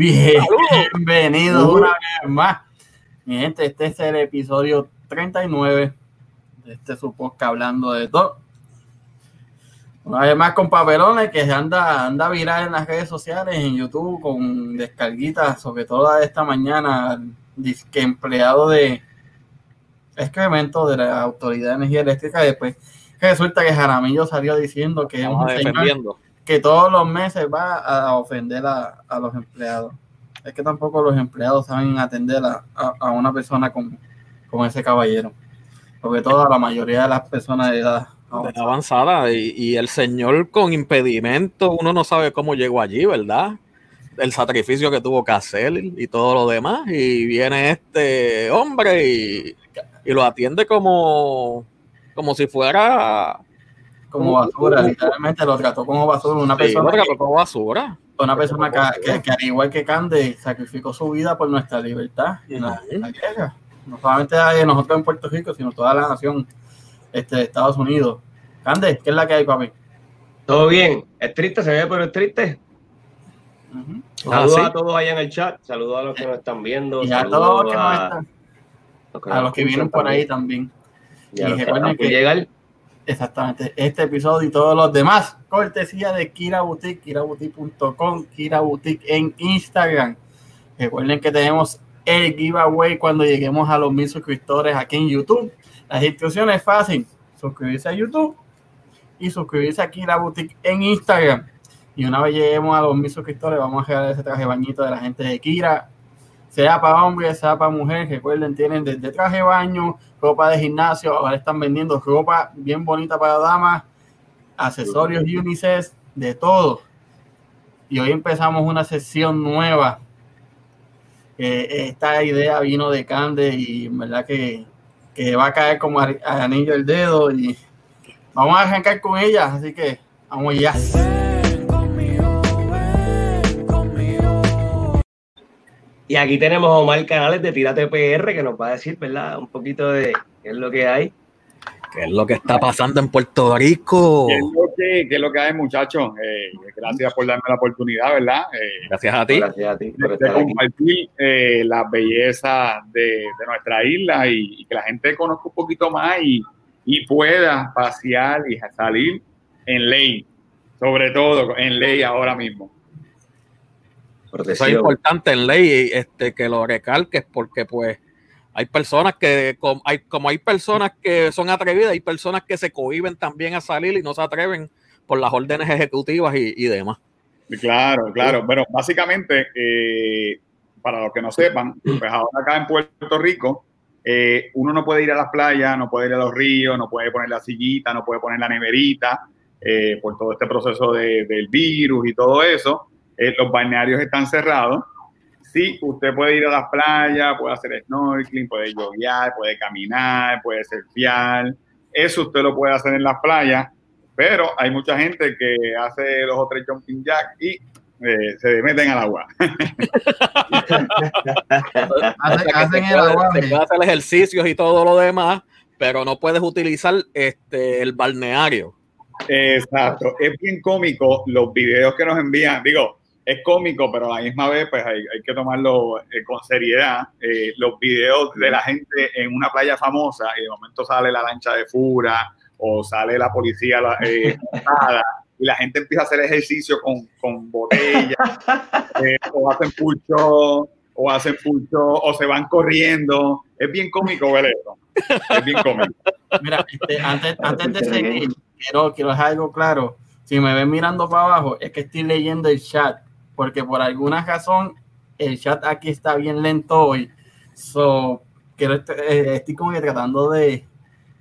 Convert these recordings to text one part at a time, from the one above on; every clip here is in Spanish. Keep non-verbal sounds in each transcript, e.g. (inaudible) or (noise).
Bienvenidos una vez más. Mi gente, este es el episodio 39 de este su podcast hablando de todo. Una vez más con papelones que anda, anda viral en las redes sociales, en YouTube, con descarguitas, sobre todo esta mañana, que empleado de excremento de la Autoridad de Energía Eléctrica. Después resulta que Jaramillo salió diciendo que es un señor que todos los meses va a ofender a, los empleados. Es que tampoco los empleados saben atender a, una persona como, ese caballero. Sobre todo a la mayoría de las personas de edad avanzada. y, el señor con impedimento, uno no sabe cómo llegó allí, ¿verdad? El sacrificio que tuvo que hacer y todo lo demás. Y viene este hombre y, y lo atiende como, como si fuera como basura, literalmente lo trató como basura. Una persona que, como basura. Una persona que, que, al igual que Cande, sacrificó su vida por nuestra libertad y la, guerra. No solamente nosotros en Puerto Rico, sino toda la nación este, de Estados Unidos. Cande, ¿qué es la que hay, papi? Todo bien. Es triste, se ve, pero es triste. Saludos ah, a todos allá en el chat. Saludos a los que nos están viendo. Y a todos los que nos están. A los que vienen por ahí también. Y, recuerden que llegar Exactamente, este episodio y todos los demás, cortesía de Kira Boutique, kiraboutique.com, Kira Boutique en Instagram. Recuerden que tenemos el giveaway cuando lleguemos a los mil suscriptores aquí en YouTube. Las instrucciones es fácil, suscribirse a YouTube y suscribirse a Kira Boutique en Instagram. Y una vez lleguemos a los mil suscriptores, vamos a regalar ese traje bañito de la gente de Kira sea para hombres, sea para mujeres, recuerden, tienen desde traje de baño, ropa de gimnasio, ahora están vendiendo ropa bien bonita para damas, accesorios unisex, de todo. Y hoy empezamos una sesión nueva. esta idea vino de Cande y en verdad que, que va a caer como anillo el dedo y vamos a arrancar con ella, así que vamos ya. Y aquí tenemos a Omar Canales de Tírate PR que nos va a decir, ¿verdad? Un poquito de qué es lo que hay. ¿Qué es lo que está pasando en Puerto Rico? ¿Qué es lo que, hay, muchachos? Eh, gracias por darme la oportunidad, ¿verdad? Eh, gracias a ti. Gracias a ti. De, compartir eh, la belleza de, nuestra isla y, que la gente conozca un poquito más y, y pueda pasear y salir en ley, sobre todo en ley ahora mismo. Eso es importante en ley este, que lo recalques porque pues hay personas que, como hay, como hay personas que son atrevidas, hay personas que se cohiben también a salir y no se atreven por las órdenes ejecutivas y, demás. Claro, claro. Bueno, básicamente, eh, para los que no sepan, pues ahora acá en Puerto Rico, eh, uno no puede ir a las playas, no puede ir a los ríos, no puede poner la sillita, no puede poner la neverita, eh, por todo este proceso del virus y todo eso. Eh, los balnearios están cerrados. Sí, usted puede ir a las playas, puede hacer snorkeling, puede yoguear, puede caminar, puede surfear. Eso usted lo puede hacer en las playas, pero hay mucha gente que hace los otros jumping jack y eh, se meten al agua. (laughs) hacen, el agua. Te hacer ejercicios y todo lo demás, pero no puedes utilizar este, el balneario. Exacto. Es bien cómico los videos que nos envían. Digo, es cómico, pero a la misma vez pues hay, que tomarlo eh, con seriedad. Eh, los videos de la gente en una playa famosa y de momento sale la lancha de fura o sale la policía eh, (laughs) y la gente empieza a hacer ejercicio con, con botellas (laughs) o hacen pulcho o hacen pulcho o se van corriendo. Es bien cómico ver eso. Es bien cómico. Mira, este, antes, antes de seguir, quiero, quiero dejar algo claro. Si me ven mirando para abajo, es que estoy leyendo el chat porque por alguna razón el chat aquí está bien lento hoy. So, quiero, eh, estoy como que tratando de,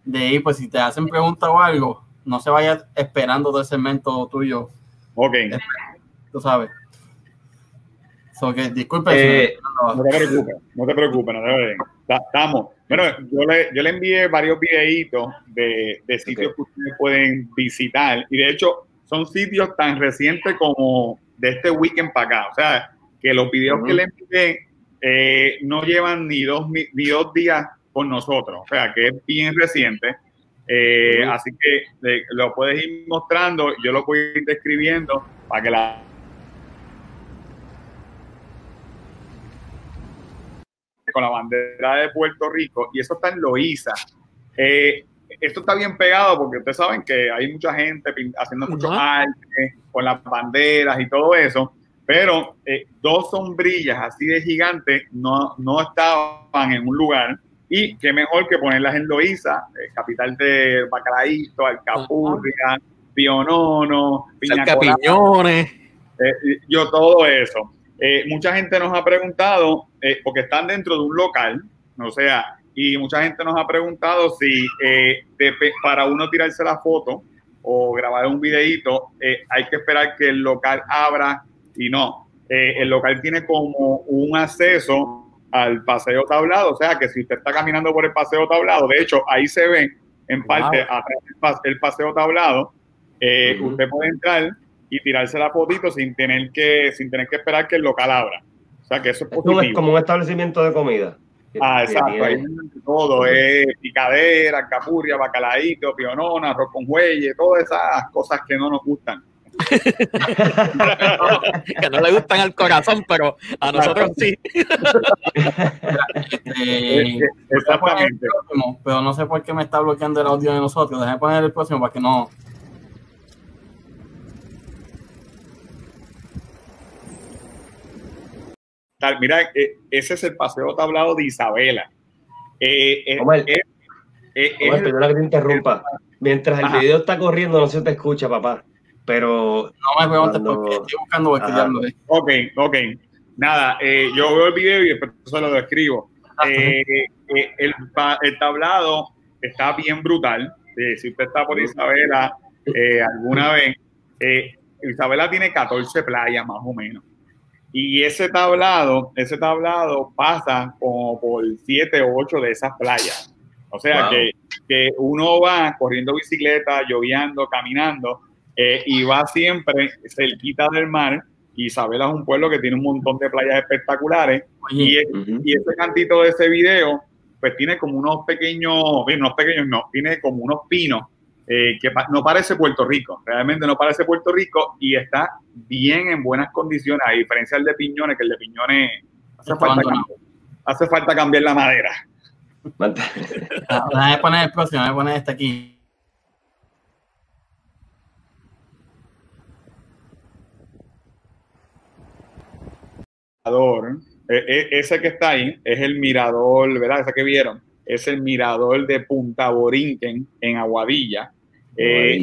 de ir, pues si te hacen preguntas o algo, no se vaya esperando todo el segmento tuyo. Ok. Tú sabes. So, que, disculpe. Eh, no, te preocupes, no te preocupes, no te Estamos. Bueno, yo le, yo le envié varios videitos de, de sitios que ustedes pueden visitar y de hecho son sitios tan recientes como de este weekend para acá. O sea, que los videos que le envié eh, no llevan ni dos, ni dos días con nosotros. O sea, que es bien reciente. Eh, así que lo puedes ir mostrando, yo lo voy a ir describiendo para que la con la bandera de Puerto Rico y eso está en Loíza. Eh, esto está bien pegado porque ustedes saben que hay mucha gente haciendo mucho arte con las banderas y todo eso, pero eh, dos sombrillas así de gigantes no, no estaban en un lugar y qué mejor que ponerlas en Loíza, eh, capital de Bacalaíto, Alcapurria, Pionono, Piñones. Eh, yo todo eso. mucha gente nos ha preguntado, porque están dentro de un local, o sea, y mucha gente nos ha preguntado si eh, para uno tirarse la foto o grabar un videito eh, hay que esperar que el local abra y no. Eh, el local tiene como un acceso al paseo tablado, o sea que si usted está caminando por el paseo tablado, de hecho ahí se ve en parte atrás el paseo tablado, usted puede entrar y tirarse la fotito sin tener que sin tener que esperar que el local abra. O sea que eso es positivo. Es como un establecimiento de comida. Ah, exacto, ahí todo, es picadera, capurria, bacalaíto, pionona, arroz con huelle, todas esas cosas que no nos gustan. (laughs) que no le gustan al corazón, pero a nosotros sí. Eh, Exactamente. pero no sé por qué me está bloqueando el audio de nosotros. Déjame poner el próximo para que no. Mira, eh, ese es el paseo tablado de Isabela. Eh, eh, eh perdona que te interrumpa. Mientras el video está corriendo, no se te escucha, papá. Pero. No me preguntes porque estoy buscando escribirlo. Ok, ok. Nada, yo veo el video y después se lo describo. el, el, tablado está bien brutal. si usted está por Isabela alguna vez, Isabela tiene 14 playas más o menos. Y ese tablado, ese tablado pasa como por siete o ocho de esas playas. O sea que, que, uno va corriendo bicicleta, lloviendo, caminando, eh, y va siempre cerquita del mar. Isabela es un pueblo que tiene un montón de playas espectaculares. y, y, ese cantito de ese video, pues tiene como unos pequeños, unos pequeños no, tiene como unos pinos eh, que no parece Puerto Rico, realmente no parece Puerto Rico y está bien en buenas condiciones, a diferencia del de Piñones, que el de Piñones hace, falta, cambiar, hace falta cambiar la madera. Déjame poner el próximo, voy a poner este aquí. E, e, ese que está ahí es el mirador, ¿verdad? Ese que vieron, es el mirador de Punta Borinquen en Aguadilla. Eh,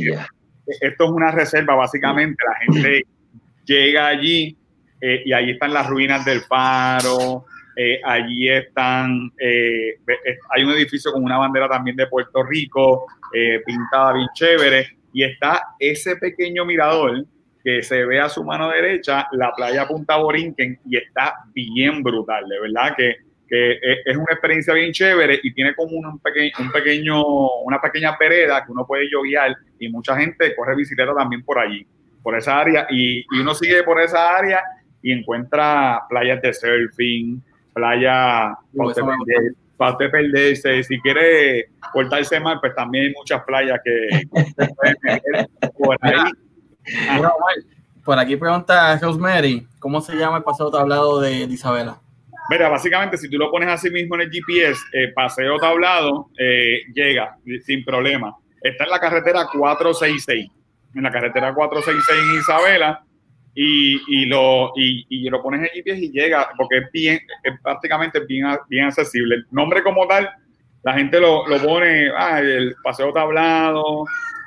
esto es una reserva, básicamente. La gente (clears throat) llega allí eh, y allí están las ruinas del faro. Eh, allí están, hay un edificio con una bandera también de Puerto Rico, pintada bien chévere. Y está ese pequeño mirador que se ve a su mano derecha, la playa Punta Borinquen, y está bien brutal, de verdad que que es una experiencia bien chévere y tiene como un pequeño, un pequeño, una pequeña pereda que uno puede yoguear y mucha gente corre bicicleta también por allí, por esa área y, y uno sigue por esa área y encuentra playas de surfing, playa para usted, perderse, si quiere cortarse más, pues también hay muchas playas que, (laughs) por ahí. por aquí pregunta Rosemary, ¿cómo se llama el paseo tablado de Isabela? Mira, básicamente, si tú lo pones así mismo en el GPS, eh, paseo tablado, eh, llega sin problema. Está en la carretera 466, en la carretera 466 en Isabela, y, y lo, y, lo pones en el GPS y llega, porque es bien, es prácticamente bien, bien accesible. El nombre como tal, la gente lo, lo pone, ah, el paseo tablado,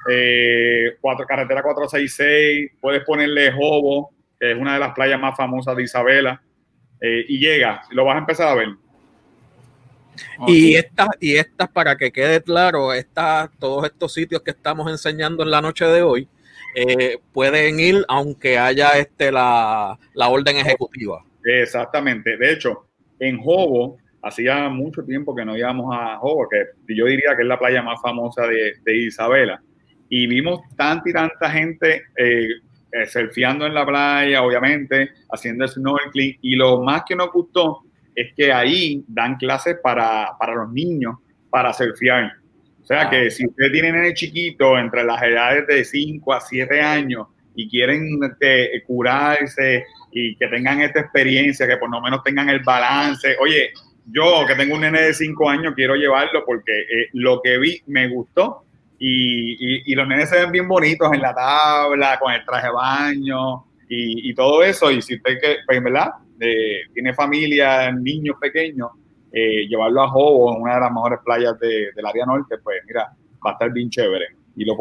eh, cuatro, carretera 466, puedes ponerle Jobo, que es una de las playas más famosas de Isabela eh, y llega, lo vas a empezar a ver. Y estas, y estas, para que quede claro, estas, todos estos sitios que estamos enseñando en la noche de hoy, eh, pueden ir aunque haya este la, orden ejecutiva. Exactamente. De hecho, en Jobo, hacía mucho tiempo que no íbamos a Jobo, que yo diría que es la playa más famosa de, Isabela. Y vimos tanta y tanta gente eh, eh, surfeando en la playa, obviamente, haciendo snorkeling. Y lo más que nos gustó es que ahí dan clases para, para los niños para surfear. O sea que si ustedes tienen nene chiquito entre las edades de 5 a 7 años y quieren este, curarse y que tengan esta experiencia, que por lo menos tengan el balance, oye, yo que tengo un nene de 5 años quiero llevarlo porque eh, lo que vi me gustó y, y, los nenes se ven bien bonitos en la tabla, con el traje de baño y, y todo eso. Y si usted que, pues, ¿verdad? Tiene familia, niños pequeños, eh, llevarlo a Jobo, una de las mejores playas de, del área norte, pues mira, va a estar bien chévere. Y lo,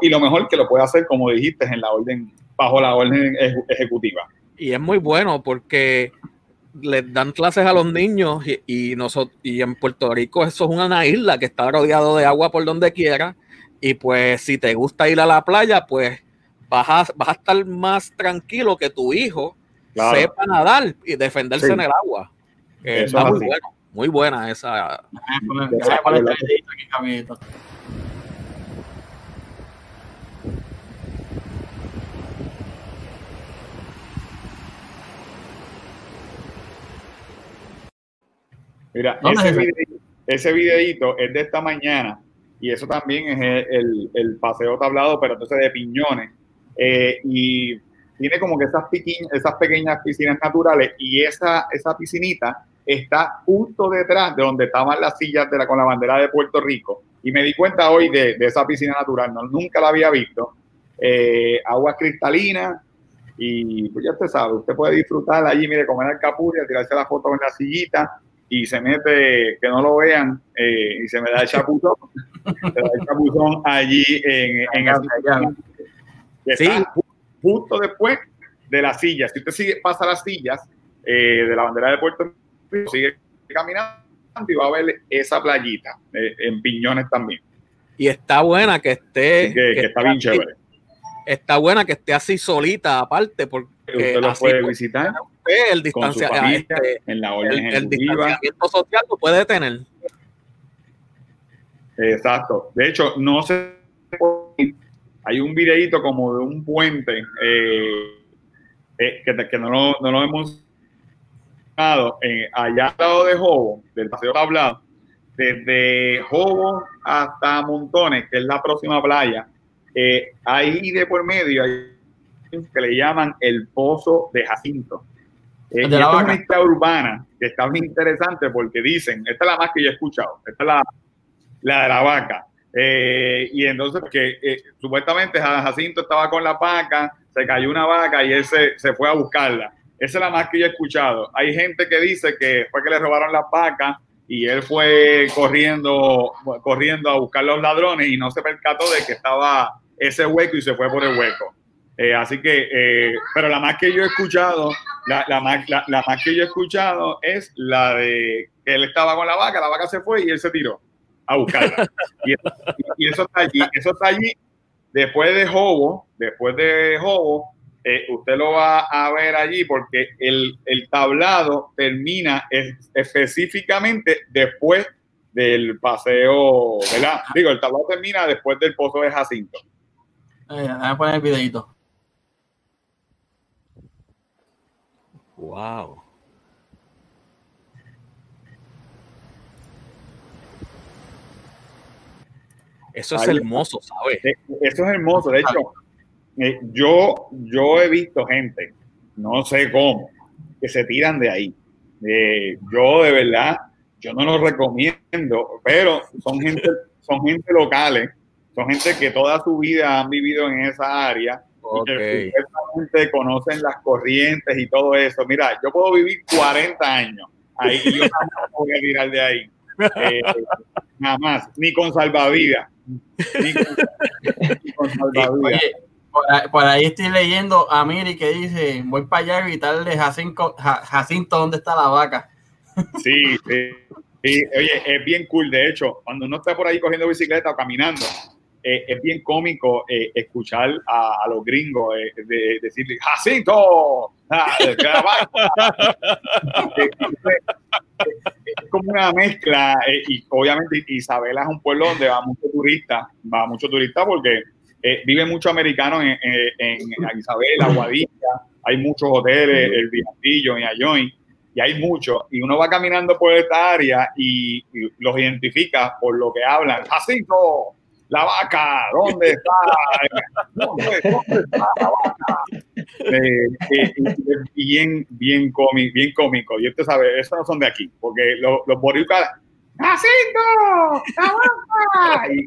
y lo mejor que lo puede hacer, como dijiste, en la orden, bajo la orden ejecutiva. Y es muy bueno porque les dan clases a los niños y, nosotros, y en Puerto Rico eso es una isla que está rodeado de agua por donde quiera y pues si te gusta ir a la playa, pues vas a, vas a estar más tranquilo que tu hijo sepa nadar y defenderse en el agua. está muy bueno, muy buena esa. Mira, ese, videito, ese videito es de esta mañana y eso también es el, el, paseo tablado, pero entonces de piñones. Eh, y tiene como que esas, esas pequeñas piscinas naturales y esa, esa piscinita está justo detrás de donde estaban las sillas de la, con la bandera de Puerto Rico. Y me di cuenta hoy de, de esa piscina natural, no, nunca la había visto. Eh, agua cristalina y pues ya usted sabe, usted puede disfrutar allí, mire, comer alcapurria, tirarse la foto en la sillita y se mete, que no lo vean, eh, y se me da el chapuzón, (laughs) se da el chapuzón allí en, en sí. justo después de las sillas. Si usted sigue, pasa las sillas eh, de la bandera de Puerto Rico, sigue caminando y va a ver esa playita eh, en Piñones también. Y está buena que esté. que, está bien chévere. Está buena que esté así solita, aparte, porque. Usted lo puede visitar el, distancia, este, en la orden el, distanciamiento social lo puede tener. Exacto. De hecho, no sé, hay un videito como de un puente eh, eh, que, que, no, lo, no lo hemos eh, allá al lado de Jobo, del paseo tablado, desde Jobo hasta Montones, que es la próxima playa, ahí de por medio hay que le llaman el Pozo de Jacinto. Eh, de la es urbana que está muy interesante porque dicen, esta es la más que yo he escuchado, esta es la, la de la vaca. Eh, y entonces, que eh, supuestamente Jacinto estaba con la vaca, se cayó una vaca y él se, se, fue a buscarla. Esa es la más que yo he escuchado. Hay gente que dice que fue que le robaron las vacas y él fue corriendo, corriendo a buscar los ladrones y no se percató de que estaba ese hueco y se fue por el hueco. Eh, así que, eh, pero la más que yo he escuchado, la, más, la, más que yo he escuchado es la de que él estaba con la vaca, la vaca se fue y él se tiró a buscarla. y, eso está allí, eso está allí. Después de Jobo, después de Jobo, eh, usted lo va a ver allí porque el, el tablado termina específicamente después del paseo, ¿verdad? Digo, el tablado termina después del pozo de Jacinto. voy a poner el videito. Wow. Eso es hermoso, ¿sabes? Eh, eso es hermoso. De hecho, eh, yo, yo he visto gente, no sé cómo, que se tiran de ahí. Eh, yo de verdad, yo no lo recomiendo, pero son gente, son gente locales, son gente que toda su vida han vivido en esa área Okay. Que conocen las corrientes y todo eso. Mira, yo puedo vivir 40 años ahí y yo no voy a tirar de ahí. Eh, nada más, ni con salvavidas. Ni con, salvavidas. por, ahí, estoy leyendo a Miri que dice: Voy para allá a gritarle Jacinto, Jacinto, ¿dónde está la vaca? Sí, sí. oye, es bien cool. De hecho, cuando uno está por ahí cogiendo bicicleta o caminando, eh, es bien cómico eh, escuchar a, los gringos eh, de, decirle Jacinto. Ah, (laughs) es como una mezcla y obviamente Isabela es un pueblo donde va mucho turista, va mucho turista porque vive mucho americano en, en, Isabela, Guadilla, hay muchos hoteles, el Villantillo, en Ayoin, y hay muchos, y uno va caminando por esta área y, y los identifica por lo que hablan, Jacinto, la vaca, ¿dónde está? ¿Dónde, está la vaca? Eh, eh, bien, bien cómico, bien cómico. Y usted sabe, esos no son de aquí, porque los, los boricuas, ¡Jacinto! ¡La vaca! Y,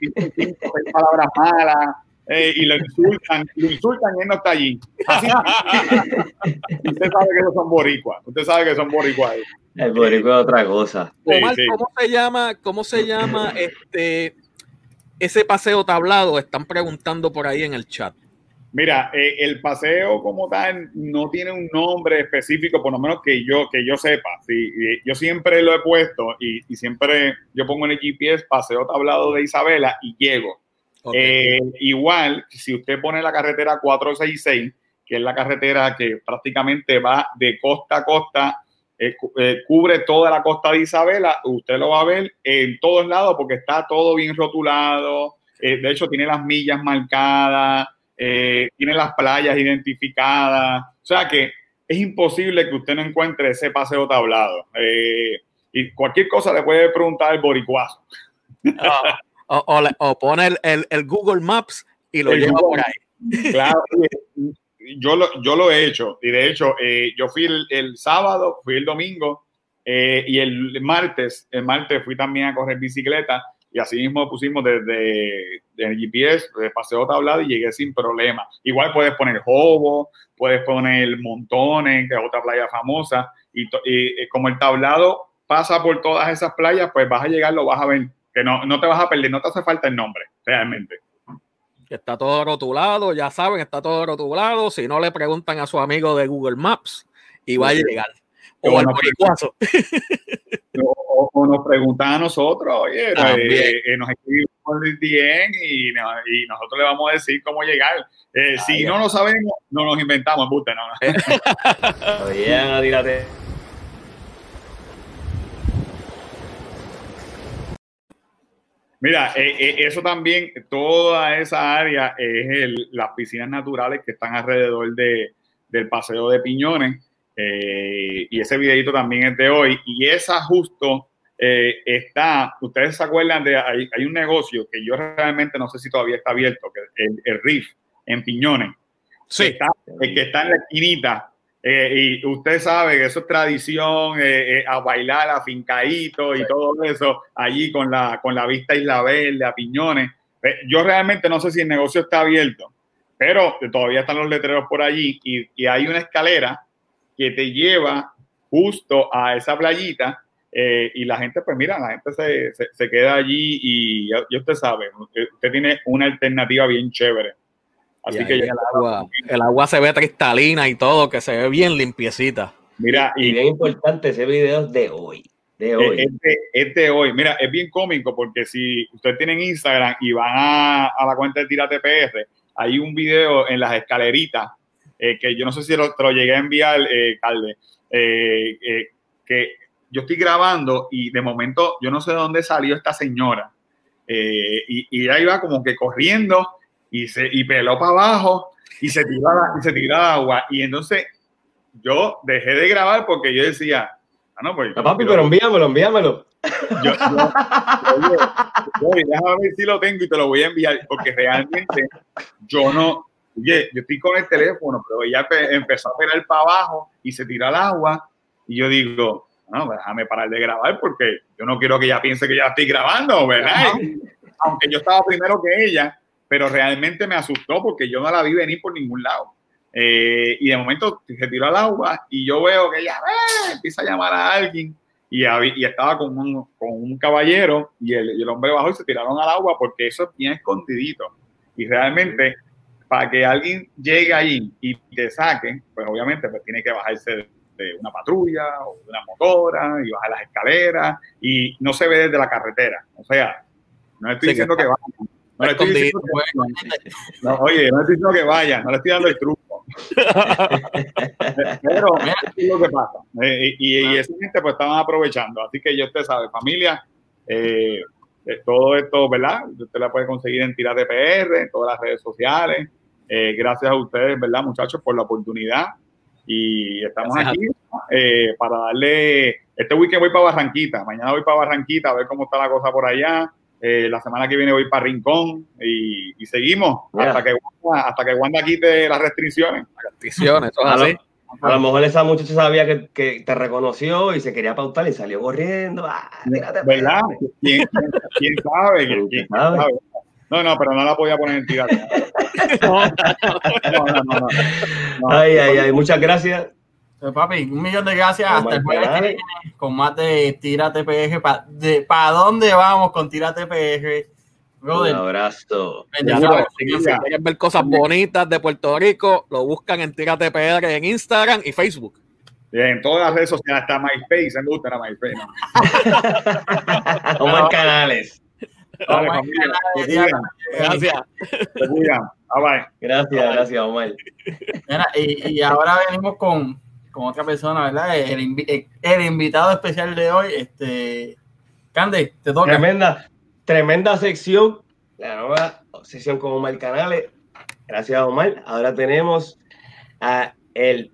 y, y, palabras malas. Eh, y lo insultan, lo insultan y él no está allí. (laughs) usted sabe que esos son boricuas. Usted sabe que son boricuas. El boricua es otra cosa. Omar, sí, sí. ¿cómo se llama, cómo se llama este ese paseo tablado? Están preguntando por ahí en el chat. Mira, eh, el paseo como tal no tiene un nombre específico, por lo menos que yo, que yo sepa. Sí, yo siempre lo he puesto y, y, siempre yo pongo en el GPS paseo tablado de Isabela y llego. Okay. Eh, igual, si usted pone la carretera 466, que es la carretera que prácticamente va de costa a costa, eh, eh, cubre toda la costa de Isabela, usted lo va a ver en todos lados porque está todo bien rotulado. de hecho, tiene las millas marcadas eh, tiene las playas identificadas, o sea que es imposible que usted no encuentre ese paseo tablado. Eh, y cualquier cosa le puede preguntar el boricuazo. (laughs) o, o, o, pone el, el, el, Google Maps y lo el lleva Google, por ahí. Claro, (laughs) yo lo, yo lo he hecho. Y de hecho, eh, yo fui el, el, sábado, fui el domingo eh, y el martes, el martes fui también a correr bicicleta y así mismo pusimos desde, el GPS, de paseo tablado y llegué sin problema. Igual puedes poner Jobo, puedes poner Montones, que es otra playa famosa, y, y, como el tablado pasa por todas esas playas, pues vas a llegar, lo vas a ver, que no, no te vas a perder, no te hace falta el nombre, realmente. Está todo rotulado, ya saben, está todo rotulado. Si no le preguntan a su amigo de Google Maps y va a llegar. O al maricuazo. O, o, nos preguntan a nosotros, oye, eh, eh, nos escriben por el DM y, no, y, nosotros le vamos a decir cómo llegar. Eh, ah, si ya. no lo sabemos, no nos inventamos, buste, no. (laughs) Bien, tírate. Mira, eh, eh, eso también, toda esa área es el, las piscinas naturales que están alrededor de, del paseo de Piñones. Eh, y ese videito también es de hoy. Y esa justo está, ustedes se acuerdan de, hay, hay, un negocio que yo realmente no sé si todavía está abierto, que el, el RIF en Piñones. Sí. Está, el que está en la esquinita. Eh, y usted sabe que eso es tradición, eh, eh, a bailar, a fincadito y sí. todo eso, allí con la, con la vista Isla Verde, a Piñones. Yo realmente no sé si el negocio está abierto, pero todavía están los letreros por allí y, y hay una escalera que te lleva justo a esa playita eh, y la gente, pues mira, la gente se, se, se queda allí y ya, ya, usted sabe, usted tiene una alternativa bien chévere. Así que el agua, el agua se ve cristalina y todo, que se ve bien limpiecita. Mira, y, y bien importante ese video es de hoy. De hoy. Es de, es de, hoy. Mira, es bien cómico porque si ustedes tienen Instagram y van a, a la cuenta de Tirate PR, hay un video en las escaleritas eh, que yo no sé si lo, te lo llegué a enviar, eh, Calde, eh, eh, que yo estoy grabando y de momento yo no sé de dónde salió esta señora. Eh, y, y ella iba como que corriendo y, se, y peló para abajo y se tiró, y se tiró agua. Y entonces yo dejé de grabar porque yo decía, ah, no, pues. Papi, pero envíamelo, envíamelo. Yo, yo, oye, déjame ver si lo tengo y te lo voy a enviar porque realmente yo no, oye, yo estoy con el teléfono, pero ella empezó a pelar para abajo y se tiró al agua y yo digo, no, déjame parar de grabar porque yo no quiero que ella piense que ya estoy grabando, ¿verdad? Aunque yo estaba primero que ella, pero realmente me asustó porque yo no la vi venir por ningún lado. Eh, y de momento se tiró al agua y yo veo que ella eh, empieza a llamar a alguien y, y estaba con un, con un caballero y el, y el, hombre bajó y se tiraron al agua porque eso es bien escondidito. Y realmente para que alguien llegue ahí y te saque, pues obviamente pues tiene que bajarse de, de una patrulla o de una motora y bajar las escaleras y no se ve desde la carretera. O sea, no estoy sí, diciendo que, que vayan. No le estoy diciendo que vayan. (laughs) No, oye, no le estoy diciendo que vayan, no le estoy dando el truco. (laughs) Pero es lo que pasa. Eh, y, y, esa gente pues estaban aprovechando. Así que ya usted sabe, familia, eh, todo esto, ¿verdad? Usted la puede conseguir en Tiras de PR, en todas las redes sociales. Eh, gracias a ustedes, ¿verdad, muchachos, por la oportunidad. Y estamos gracias aquí eh, para darle. Este weekend voy para Barranquita. Mañana voy para Barranquita a ver cómo está la cosa por allá. Eh, la semana que viene voy para Rincón y, seguimos hasta, que, hasta que Wanda quite las restricciones. Restricciones, eso es A lo mejor esa muchacha sabía que, te reconoció y se quería pautar y salió corriendo. Ah, ¿Verdad? ¿Quién, sabe? ¿Quién, sabe? No, no, pero no la podía poner en tirar. (laughs) no, no, no, Ay, ay, ay, muchas gracias. Pues, papi, un millón de gracias. Hasta el jueves que viene con más de Tírate PG. ¿Para pa dónde vamos con Tírate PG? Un abrazo. si quieren ver cosas bonitas de Puerto Rico, lo buscan en Tírate PR en Instagram y Facebook. Bien, en todas las redes sociales, hasta MySpace, me gusta la MySpace. Como canales. Gracias. Gracias, gracias, Omar. y, y ahora venimos con con otra persona, ¿verdad? El, el, invitado especial de hoy, este, Cande, te toca. Tremenda, tremenda sección, la nueva sección con Omar Canales. Gracias, Omar. Ahora tenemos a el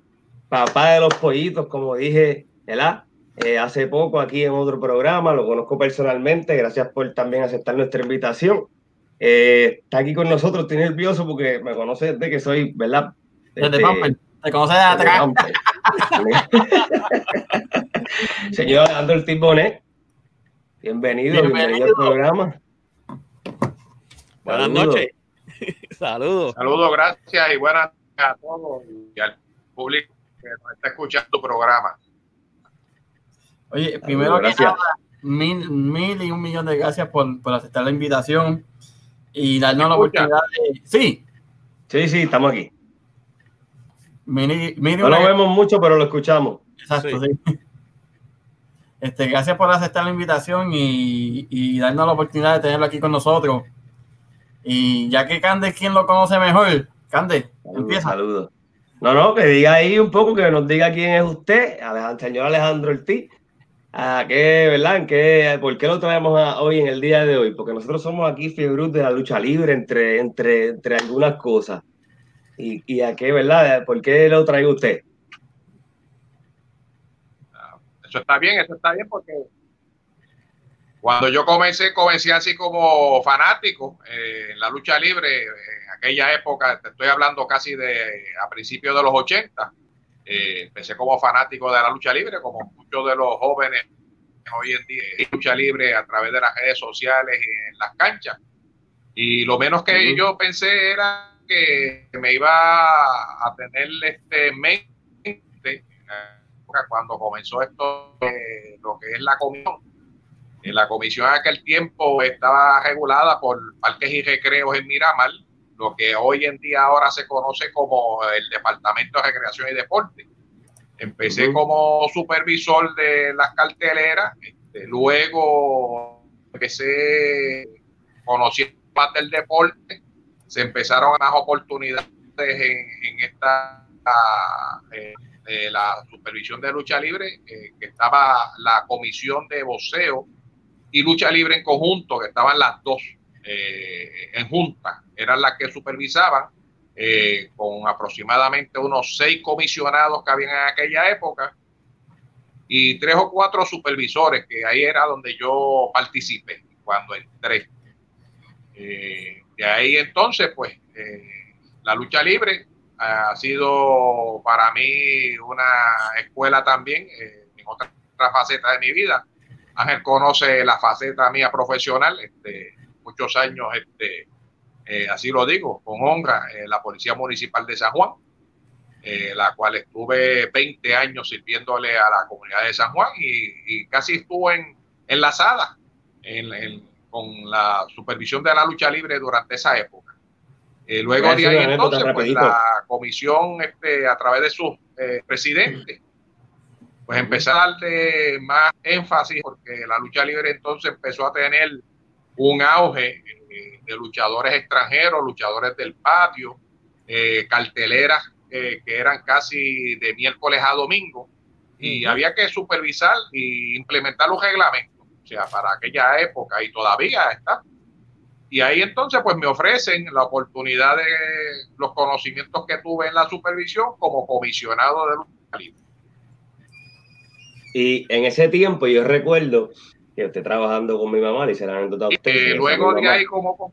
papá de los pollitos, como dije, ¿verdad? Eh, hace poco aquí en otro programa, lo conozco personalmente, gracias por también aceptar nuestra invitación. Eh, está aquí con nosotros, estoy nervioso porque me conoce desde que soy, ¿verdad? Desde este, te conoce de atrás. (laughs) (laughs) Señor Alejandro El Bonet, bienvenido, bienvenido, al programa. Buenas noches. (laughs) Saludos. Saludos, gracias y buenas a todos y al público que nos está escuchando tu programa. Oye, primero que nada, mil, mil y un millón de gracias por, por aceptar la invitación y darnos la oportunidad de. Sí. Sí, sí, estamos aquí no lo vemos mucho, pero lo escuchamos. Exacto, sí. Este, gracias por aceptar la invitación y, y, darnos la oportunidad de tenerlo aquí con nosotros. Y ya que Cande es quien lo conoce mejor, Cande, empieza. Saludos. No, no, que diga ahí un poco, que nos diga quién es usted, señor Alejandro Ortiz. ¿A qué, verdad? qué, ¿Por qué lo traemos hoy en el día de hoy? Porque nosotros somos aquí fiebrus de la lucha libre, entre, entre, entre algunas cosas. ¿Y, a qué, verdad? ¿Por qué lo trae usted? Eso está bien, eso está bien porque cuando yo comencé, comencé así como fanático eh, en la lucha libre, en aquella época, te estoy hablando casi de a principios de los 80, eh, empecé como fanático de la lucha libre, como muchos de los jóvenes hoy en día, lucha libre a través de las redes sociales y en las canchas. Y lo menos que yo pensé era que me iba a tener este mente cuando comenzó esto, lo que es la comisión. La comisión en aquel tiempo estaba regulada por Parques y Recreos en Miramar, lo que hoy en día ahora se conoce como el Departamento de Recreación y Deporte. Empecé como supervisor de las carteleras, este, luego empecé conociendo más del deporte, se empezaron a dar oportunidades en, esta eh, la supervisión de lucha libre, eh, que estaba la comisión de voceo y lucha libre en conjunto, que estaban las dos eh, en junta, eran las que supervisaban, con aproximadamente unos seis comisionados que habían en aquella época y tres o cuatro supervisores, que ahí era donde yo participé cuando entré. De ahí entonces, pues, eh, la lucha libre ha sido para mí una escuela también eh, en otra, faceta de mi vida. Ángel conoce la faceta mía profesional, este, muchos años, este, eh, así lo digo, con honra, en la Policía Municipal de San Juan, la cual estuve 20 años sirviéndole a la comunidad de San Juan y, casi estuve enlazada en, en con la supervisión de la lucha libre durante esa época. Eh, luego de ahí entonces, pues la comisión, este, a través de sus eh, presidentes, pues empezó a darle más énfasis porque la lucha libre entonces empezó a tener un auge eh, de luchadores extranjeros, luchadores del patio, carteleras que eran casi de miércoles a domingo, y había que supervisar y implementar los reglamentos o sea, para aquella época y todavía está. Y ahí entonces pues me ofrecen la oportunidad de los conocimientos que tuve en la supervisión como comisionado de los Y en ese tiempo yo recuerdo que esté trabajando con mi mamá, le hice la anécdota a usted. Lo luego de ahí, como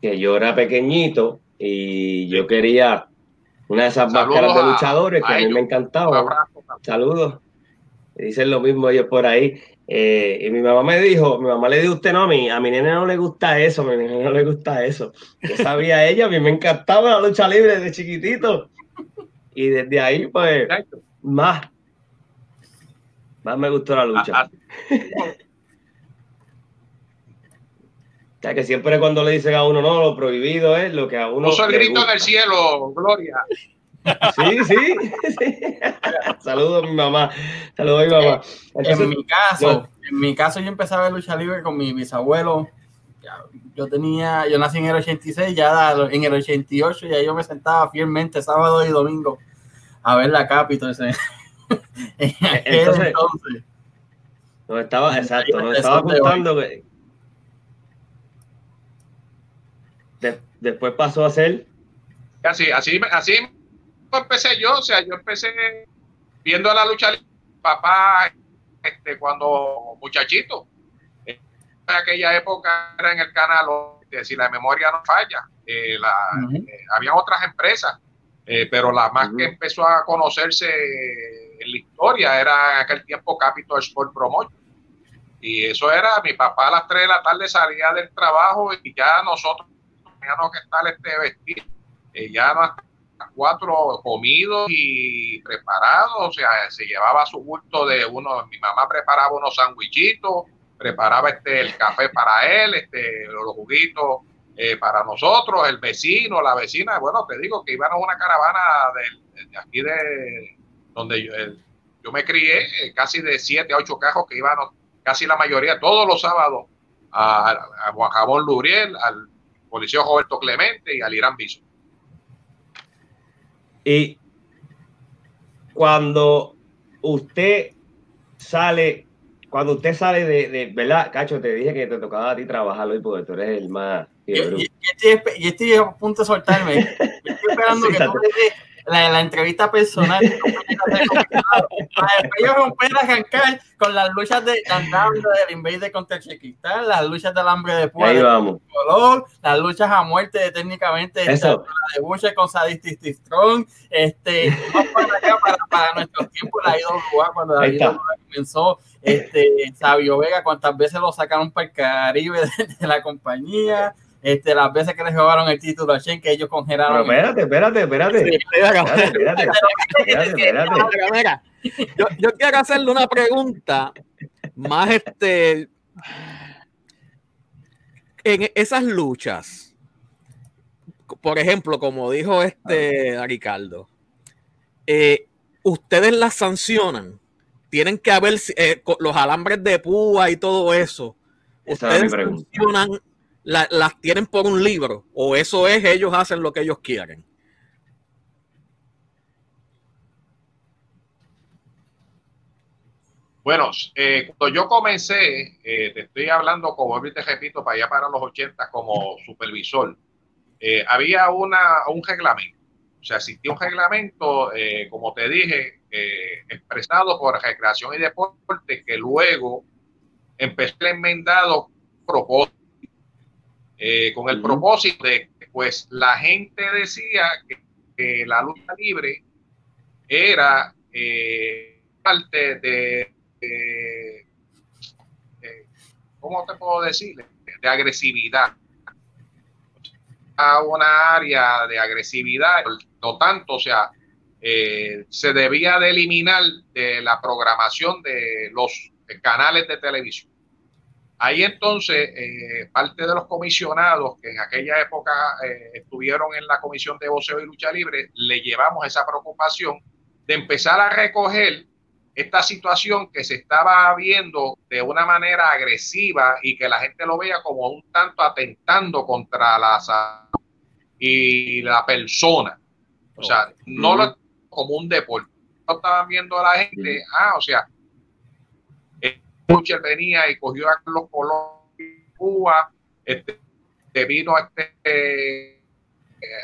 Que yo era pequeñito y yo quería una de esas Saludos máscaras de luchadores que a a mí ellos. me un encantaban. abrazo. Saludos. Dicen lo mismo ellos por ahí. Eh, y mi mamá me dijo, mi mamá le dijo, usted no, a mí, a mi nene no le gusta eso, a mi nene no le gusta eso. Yo sabía ella, a mí me encantaba la lucha libre desde chiquitito. Y desde ahí, pues, más. Más me gustó la lucha. A- O sea, que siempre cuando le dicen a uno, no, lo prohibido es lo que a uno. Puso el grito en gusta. el cielo, Gloria. Sí, sí. sí. Saludos a mi mamá. Saludos a mi mamá. Entonces, en mi caso, no. en mi caso yo empecé a ver lucha libre con mi bisabuelo. Yo tenía, yo nací en el 86, ya en el 88 ya yo me sentaba fielmente sábado y domingo a ver la Capitol. ese- (laughs) en aquel Entonces, entonces. nos estaba, exacto, nos estaba contando que de- después pasó a ser Así, así, así empecé yo, o sea, yo empecé viendo la lucha libre, papá, este, cuando muchachito, en aquella época era en el canal, si la memoria no falla, eh, la, eh, había otras empresas, eh, pero la más que empezó a conocerse en la historia era en aquel tiempo Capital Sport Promotion. Y eso era, mi papá a las 3 de la tarde salía del trabajo y ya nosotros teníamos que estar este vestido, eh, ya a cuatro comidos y preparados, o sea, se llevaba su bulto de uno, mi mamá preparaba unos sandwichitos, preparaba este el café para él, este los juguitos eh, para nosotros, el vecino, la vecina, bueno, te digo que iban a una caravana de, aquí de donde yo, el- yo me crié, eh, casi de siete a ocho cajos que iban casi la mayoría todos los sábados a, a Juan Jabón Luriel, al policía Roberto Clemente y al Irán Biso. Y cuando usted sale cuando usted sale de, de verdad Cacho te dije que te tocaba a ti trabajar hoy porque tú eres el más Y, fiebre. y- y estoy, espe- y estoy a punto de soltarme. Yo (laughs) Estoy esperando que tú la, la entrevista personal. Para después yo romper arrancar con las luchas de andambre del Invader contra el Chiquistán, las luchas del hambre de vamos. color, las luchas a muerte de técnicamente eso. De Butcher con Sadistic Strong, este, para acá para, para nuestros tiempos la IWA cuando la. IWA comenzó, este, Sabio Vega, cuántas veces lo sacaron para el Caribe de, de la compañía, este, las veces que les robaron el título a Shen, que ellos pero congelaron. espérate espérate espérate Sí, espérate espérate (laughs) espérate, espérate. mira, mira. Yo, yo quiero hacerle una pregunta más este en esas luchas por ejemplo como dijo este Ricardo eh, ustedes las sancionan tienen que haber eh, los alambres de púa y todo eso Esa ustedes sancionan la- las tienen por un libro o eso es ellos hacen lo que ellos quieren Bueno, eh, cuando yo comencé, eh, te estoy hablando, como te repito, para allá para los 80 como supervisor, eh, había una, un reglamento. O sea, existía un reglamento, como te dije, expresado por Recreación y Deporte, que luego empezó enmendado propósito, eh, con el propósito de que pues la gente decía que, que la lucha libre era eh, parte de, de- de- ¿cómo te puedo decir? De agresividad. A una área de agresividad, no tanto, o sea, eh, se debía de eliminar de la programación de los canales de televisión. Ahí entonces, eh, parte de los comisionados que en aquella época eh, estuvieron en la Comisión de Voceo y Lucha Libre, le llevamos esa preocupación de empezar a recoger esta situación que se estaba viendo de una manera agresiva y que la gente lo vea como un tanto atentando contra la salud y la persona. O sea, no lo como un deporte. No estaban viendo a la gente, ah, o sea, Butcher venía y cogió a Carlos Colón Cuba, este, te vino este, eh,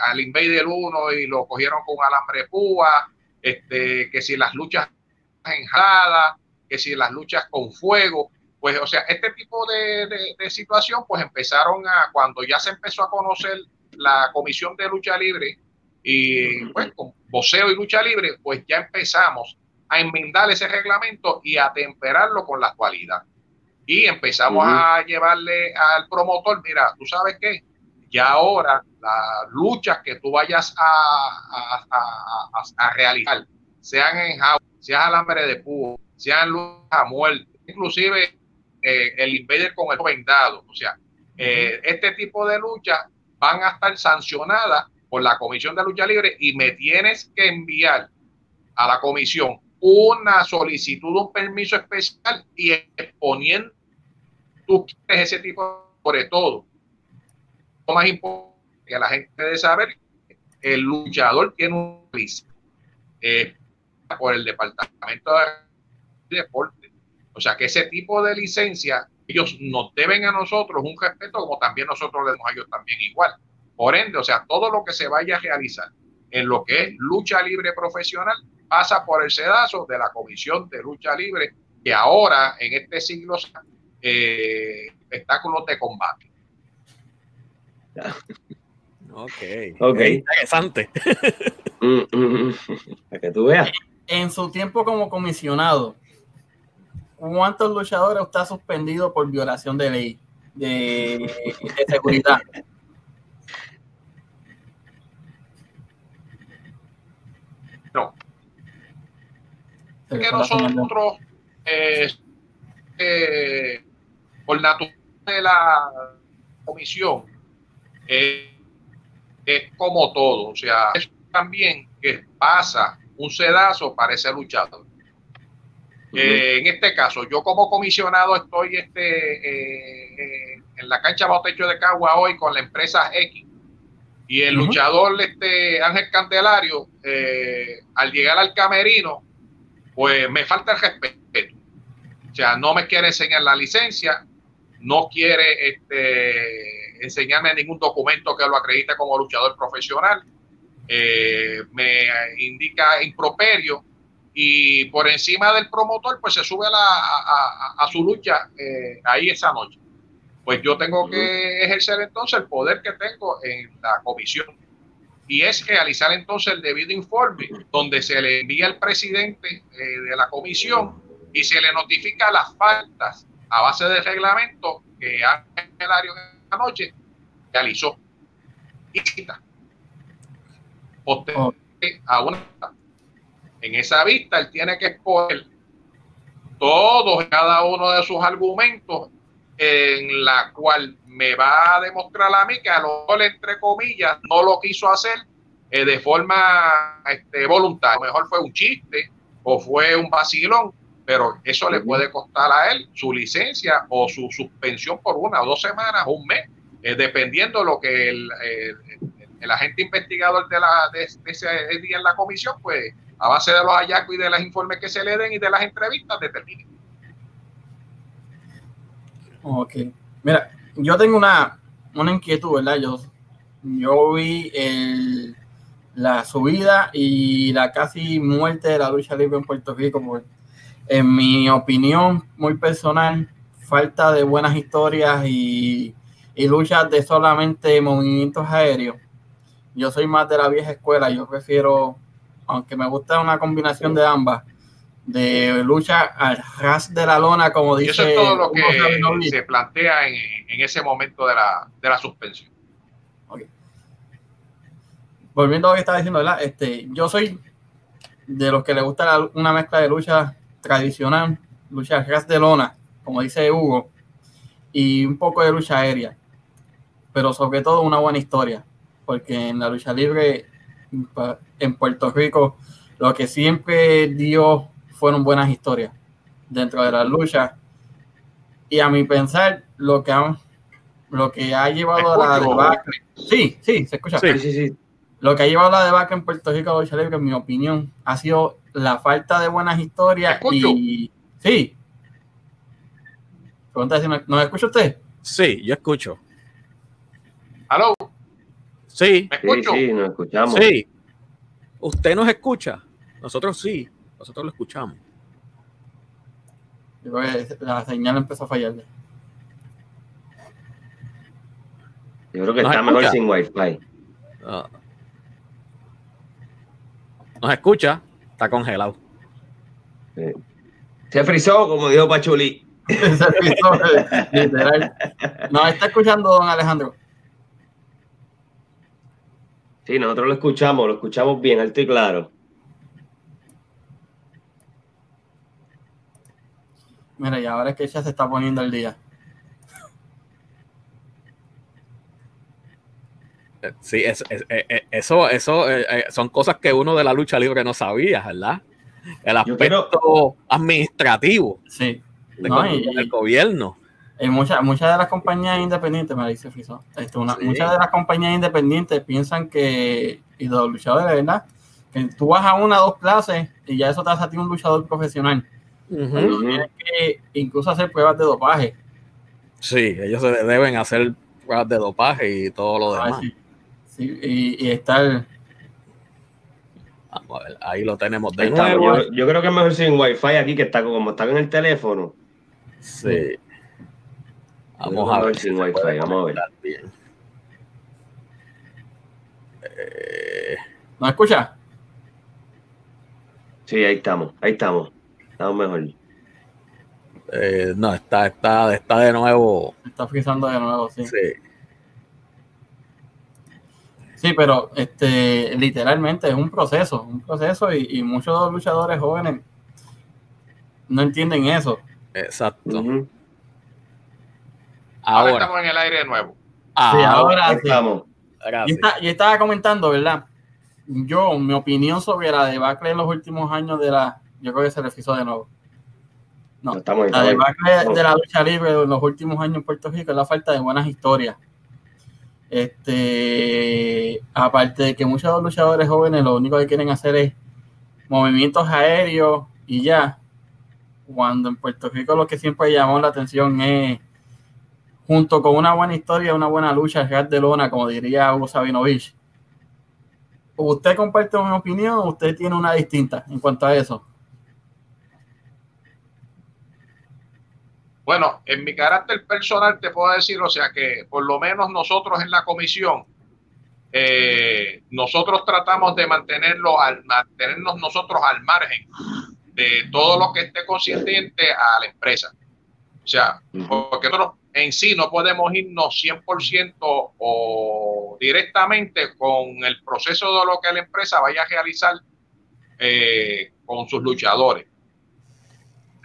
al Invader 1 y lo cogieron con alambre púa, este, que si las luchas enjadas, que si las luchas con fuego, pues, o sea, este tipo de, de, situación, pues empezaron a, cuando ya se empezó a conocer la Comisión de Lucha Libre y pues con voceo y lucha libre, pues ya empezamos a enmendar ese reglamento y a temperarlo con la actualidad. Y empezamos a llevarle al promotor, mira, tú sabes qué, ya ahora las luchas que tú vayas a, a, a, realizar, sean en jaula, sean alambre de púa, sean luchas a muerte, inclusive eh, el invader con el vendado, o sea, eh, este tipo de luchas van a estar sancionadas por la Comisión de Lucha Libre y me tienes que enviar a la comisión una solicitud, un permiso especial y exponiendo tú quieres ese tipo, sobre todo. Lo más importante que la gente debe saber, el luchador tiene un licencia eh, por el Departamento de Deporte. O sea que ese tipo de licencia, ellos nos deben a nosotros un respeto como también nosotros le damos a ellos también igual. Por ende, o sea, todo lo que se vaya a realizar en lo que es lucha libre profesional pasa por el sedazo de la Comisión de Lucha Libre, que ahora en este siglo eh, espectáculos de combate. Ok. okay. Interesante. Mm, mm, mm. (laughs) Para que tú veas. En su tiempo como comisionado, ¿cuántos luchadores usted ha suspendido por violación de ley de, de seguridad? (laughs) No. Que nosotros, eh, eh, por naturaleza de la comisión, eh, es como todo. O sea, es también que pasa un sedazo para ese luchador. en este caso, yo como comisionado estoy este, en la cancha bajo techo de Cagua hoy con la empresa X y el luchador este Ángel Candelario, eh, al llegar al camerino, pues me falta el respeto. O sea, no me quiere enseñar la licencia, no quiere este, enseñarme ningún documento que lo acredite como luchador profesional, eh, me indica improperio y por encima del promotor, pues se sube a, su lucha eh, ahí esa noche pues yo tengo que ejercer entonces el poder que tengo en la comisión. Y es realizar entonces el debido informe donde se le envía al presidente eh, de la comisión y se le notifica las faltas a base de reglamento que el área de la noche realizó. Y cita. a una en esa vista él tiene que exponer todos cada uno de sus argumentos en la cual me va a demostrar a mí que a lo mejor, entre comillas, no lo quiso hacer eh, de forma este, voluntaria. A lo mejor fue un chiste o fue un vacilón, pero eso le puede costar a él su licencia o su suspensión por una o dos semanas o un mes, eh, dependiendo lo que el, el, agente investigador de, la, de, ese día en la comisión, pues a base de los hallazgos y de los informes que se le den y de las entrevistas, determine. Ok. Mira, yo tengo una, una inquietud, ¿verdad? Yo, yo vi el, la subida y la casi muerte de la lucha libre en Puerto Rico. Por, en mi opinión muy personal, falta de buenas historias y, y luchas de solamente movimientos aéreos. Yo soy más de la vieja escuela, yo prefiero, aunque me gusta una combinación de ambas, de lucha al ras de la lona, como dice. eso es todo lo que se plantea en, en, ese momento de la, de la suspensión. Volviendo a lo que estaba diciendo, ¿verdad? Este, yo soy de los que le gusta una mezcla de lucha tradicional, lucha ras de lona, como dice Hugo, y un poco de lucha aérea, pero sobre todo una buena historia, porque en la lucha libre en Puerto Rico lo que siempre dio fueron buenas historias dentro de la lucha. Y a mi pensar, lo que, han, lo que ha llevado a la debacle. Sí, sí, se escucha. Sí, sí, sí. Lo que ha llevado a la debacle en Puerto Rico a lucha libre, en mi opinión, ha sido la falta de buenas historias. Y sí. Pregunta si ¿nos escucha usted? Sí, yo escucho. ¿Aló? Sí. ¿Me escucho? Sí, sí, nos escuchamos. Sí. ¿Usted nos escucha? Nosotros sí. Nosotros lo escuchamos. Yo creo que la señal empezó a fallarle. Yo creo que ¿Nos está mejor sin wifi. Ah. Nos escucha, está congelado. Se frizó, como dijo Pachuli. Ese (laughs) episodio, literal. Nos está escuchando don Alejandro. Sí, nosotros lo escuchamos, lo escuchamos bien, alto y claro. Mira, y ahora es que ella se está poniendo el día. Sí, eh, eh, eso, eso eh, eh, son cosas que uno de la lucha libre no sabía, ¿verdad? El aspecto administrativo Sí. de No, con- y- del gobierno. Y muchas, muchas de las compañías independientes, me dice Friso, este, una- Sí. muchas de las compañías independientes piensan que, y los luchadores, ¿verdad? Que tú vas a una o dos clases y ya eso te hace a ti un luchador profesional. Que incluso hacer pruebas de dopaje. Sí, ellos se deben hacer pruebas de dopaje y todo lo Ah, demás. sí. Sí, y, y estar, Vamos a ver, ahí lo tenemos de nuevo. Yo, yo creo que es mejor sin wifi aquí, que está como está en el teléfono. Sí. Vamos a ver si sin wifi, puede vamos a ver. bien. Eh, ¿no escucha? Sí, ahí estamos, ahí estamos. Estamos mejor. eh, no, está, está, está de nuevo. Está frizando de nuevo, sí. Sí. Sí, pero este, literalmente es un proceso, un proceso y, y muchos luchadores jóvenes no entienden eso. Exacto. Ahora Ahora, estamos en el aire de nuevo. Sí, ahora, sí. estamos. ahora Yo, sí. esta- yo estaba comentando, ¿verdad? Yo, mi opinión sobre la debacle en los últimos años de la. Yo creo que se refrizó de nuevo. No, No, estamos la debacle de la lucha libre en los últimos años en Puerto Rico es la falta de buenas historias. Este, aparte de que muchos luchadores jóvenes lo único que quieren hacer es movimientos aéreos y ya. Cuando en Puerto Rico lo que siempre llamó la atención es, junto con una buena historia, una buena lucha, el de lona, como diría Hugo Sabinovich. ¿Usted comparte mi opinión o usted tiene una distinta en cuanto a eso? Bueno, en mi carácter personal te puedo decir, o sea que por lo menos nosotros en la comisión, eh, nosotros tratamos de mantenerlo al, mantenernos nosotros al margen de todo lo que esté consciente a la empresa. O sea, porque nosotros en sí no podemos irnos 100% o directamente con el proceso de lo que la empresa vaya a realizar eh, con sus luchadores.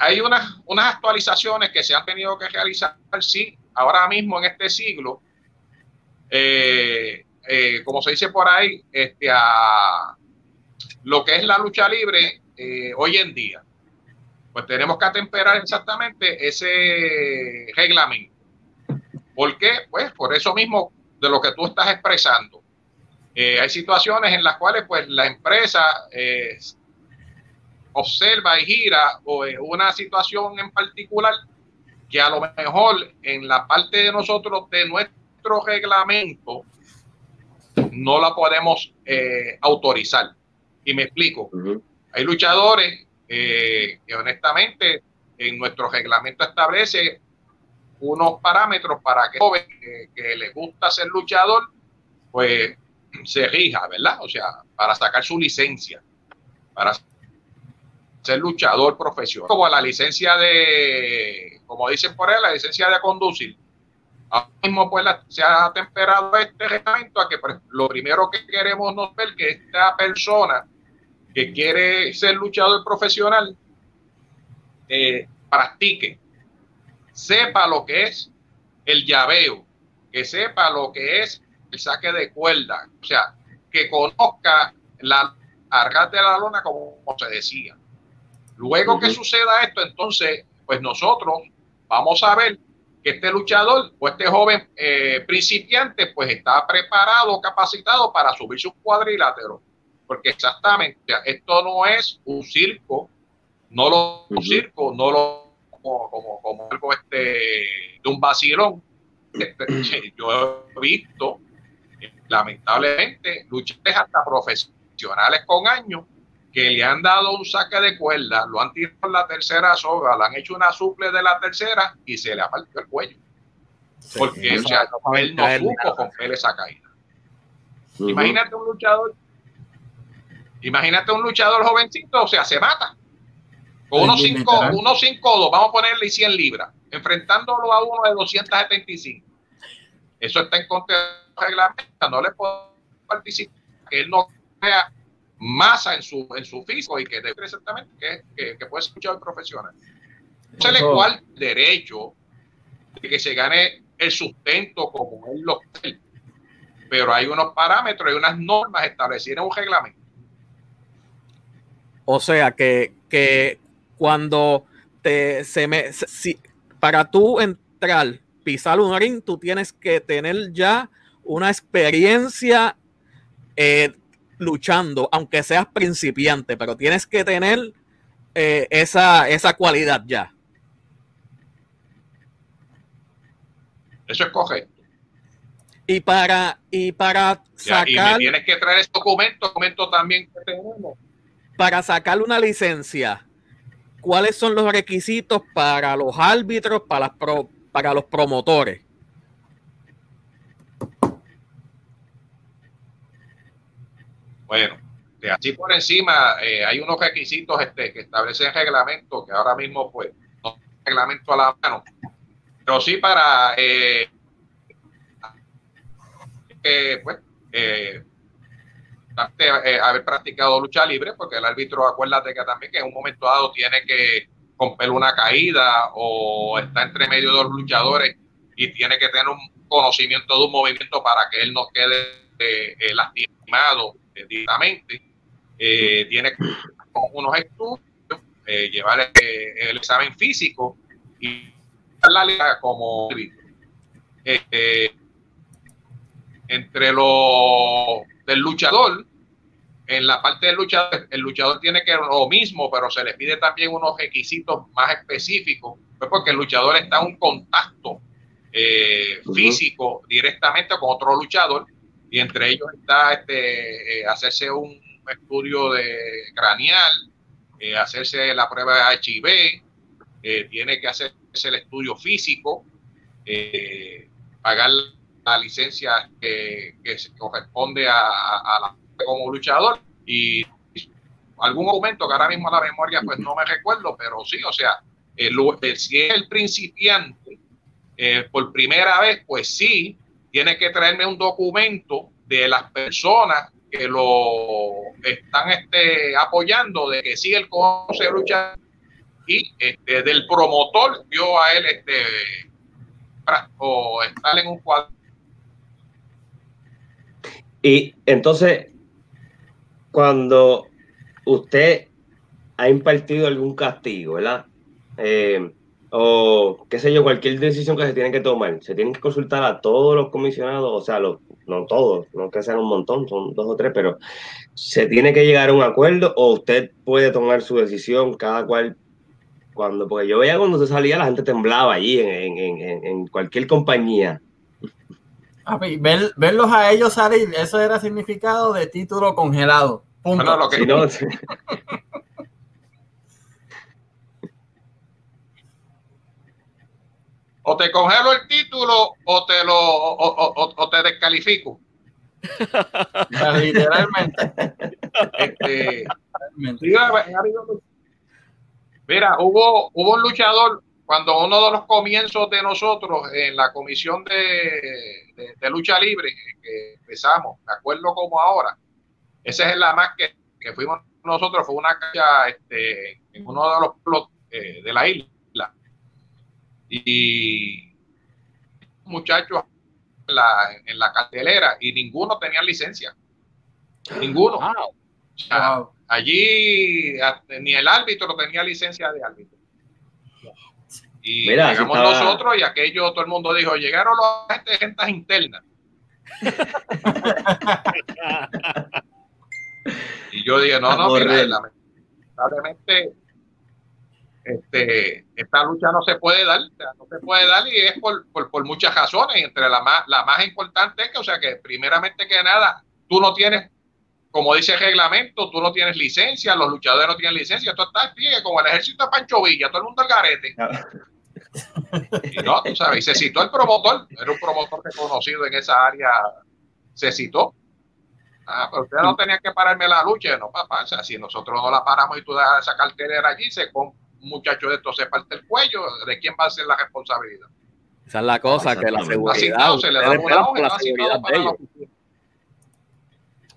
Hay unas, unas actualizaciones que se han tenido que realizar, sí, ahora mismo en este siglo, eh, eh, como se dice por ahí, este, a lo que es la lucha libre eh, hoy en día. Pues tenemos que atemperar exactamente ese reglamento. ¿Por qué? Pues por eso mismo de lo que tú estás expresando. Hay situaciones en las cuales pues la empresa observa y gira o, eh, una situación en particular que a lo mejor en la parte de nosotros de nuestro reglamento no la podemos eh, autorizar. Y me explico. Hay luchadores eh, que honestamente en nuestro reglamento establece unos parámetros para que el joven eh, que le gusta ser luchador, pues se rija, ¿verdad? O sea, para sacar su licencia, para ser luchador profesional. Como la licencia de, como dicen por ahí, la licencia de conducir. Ahora mismo pues se ha temperado este reglamento a que lo primero que queremos no ver que esta persona que quiere ser luchador profesional eh, practique, sepa lo que es el llaveo, que sepa lo que es el saque de cuerda, o sea, que conozca la argas de la lona como se decía. Luego que suceda esto, entonces, pues nosotros vamos a ver que este luchador o este joven eh, principiante, pues está preparado, capacitado para subir sus cuadriláteros. Porque exactamente, esto no es un circo, no lo un circo, no lo como, como, como algo este de un vacilón. Este, (clears throat) yo he visto, lamentablemente, luchadores hasta profesionales con años que le han dado un saque de cuerda, lo han tirado en la tercera soga, le han hecho una suple de la tercera y se le ha partido el cuello. Porque o sea, él no supo romper esa caída. Imagínate un luchador, imagínate un luchador jovencito, o sea, se mata. Con unos 5 unos cinco, vamos a ponerle 100 libras, enfrentándolo a uno de 275. Eso está en contra del reglamento, no le puedo participar, que él no vea masa en su, en su físico y que debe exactamente que, que, que puede ser escuchado profesional. No le cual derecho de que se gane el sustento como él lo pero hay unos parámetros y unas normas establecidas en un reglamento. O sea que, que cuando te se me si, para tú entrar, pisar un ring, tú tienes que tener ya una experiencia eh, luchando, aunque seas principiante, pero tienes que tener eh, esa, esa cualidad ya. Eso es correcto. Y para, y para sacar. y me tienes que traer ese documento, documento también que tenemos. Para sacar una licencia, ¿cuáles son los requisitos para los árbitros, para, las pro, para los promotores? Bueno, de así por encima eh, hay unos requisitos este, que establece el reglamento, que ahora mismo pues no reglamento a la mano, pero sí para eh, eh, pues, eh, eh, haber practicado lucha libre, porque el árbitro, acuérdate que también que en un momento dado tiene que romper una caída o está entre medio de los luchadores y tiene que tener un conocimiento de un movimiento para que él no quede lastimado directamente. tiene que unos estudios, llevar el, examen físico y la liga como eh, entre los del luchador en la parte del luchador el luchador tiene que lo mismo pero se le pide también unos requisitos más específicos pues porque el luchador está en un contacto eh, físico directamente con otro luchador y entre ellos está este eh, hacerse un estudio de craneal hacerse la prueba de HIV tiene que hacer el estudio físico, eh, pagar la licencia que, que corresponde a, la como luchador. Y algún momento que ahora mismo a la memoria pues no me recuerdo, pero sí, o sea, el, si es el principiante eh, por primera vez, pues sí, tiene que traerme un documento de las personas que lo están este, apoyando, de que sí él conoce luchar y este, del promotor vio a él este o estar en un cuadro. Y entonces, cuando usted ha impartido algún castigo, ¿verdad? Eh, o qué sé yo, cualquier decisión que se tiene que tomar, se tiene que consultar a todos los comisionados, o sea, los, no todos, no que sean un montón, son dos o tres, pero se tiene que llegar a un acuerdo o usted puede tomar su decisión, cada cual cuando, porque yo veía cuando se salía, la gente temblaba allí en, en, en, cualquier compañía. ver, verlos a ellos salir, eso era significado de título congelado. Punto. lo que... no, (laughs) (laughs) o te congelo el título o te lo o, o, te descalifico. (laughs) Literalmente. Este. Mira, hubo, hubo un luchador cuando uno de los comienzos de nosotros en la comisión de, de, lucha libre que empezamos, me acuerdo como ahora, esa es la más que, que fuimos nosotros, fue una calle este, en uno de los plots eh, de la isla. Y muchachos en la, en la cartelera y ninguno tenía licencia. Ninguno. Allí ni el árbitro tenía licencia de árbitro. Y llegamos nosotros y aquello todo el mundo dijo, llegaron los agentes internas. (laughs) y yo dije, no, no, mira, lamentablemente este, esta lucha no se puede dar, no se puede dar y es por, por, por, muchas razones, entre la más, la más importante es que, o sea, que primeramente que nada, tú no tienes como dice el reglamento, tú no tienes licencia, los luchadores no tienen licencia, esto está como el ejército de Pancho Villa, todo el mundo al garete. Y no, tú sabes, y se citó el promotor, era un promotor reconocido en esa área, se citó. Ah, pero usted no tenía que pararme la lucha, no, papá, o sea, si nosotros no la paramos y tú dejas esa cartelera allí, se con un muchacho de estos se parte el cuello, ¿de quién va a ser la responsabilidad? Esa es la cosa, que la seguridad, se le da una hoja, la seguridad la.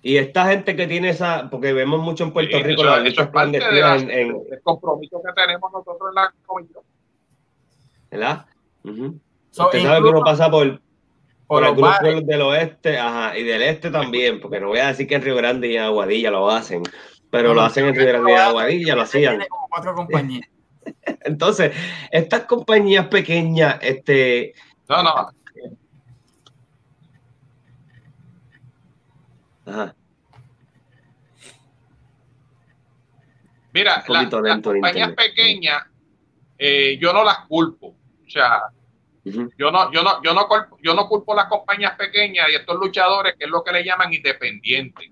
Y esta gente que tiene esa, porque vemos mucho en Puerto Rico, eso, eso es parte de en, en, el compromiso que tenemos nosotros en la comisión. ¿Verdad? Uh -huh. so, Usted sabe que uno pasa por, por, por algunos pueblos del oeste ajá, y del este también, porque no voy a decir que en Río Grande y en Aguadilla lo hacen, pero no, lo hacen en Río Grande y en Aguadilla, lo hacían. Como cuatro compañías. Entonces, estas compañías pequeñas, este. No, no. Ajá. Mira, la, las compañías pequeñas, eh, yo no las culpo. O sea, uh -huh. yo no, yo no, yo no, culpo, yo no culpo las compañías pequeñas y estos luchadores, que es lo que le llaman independientes.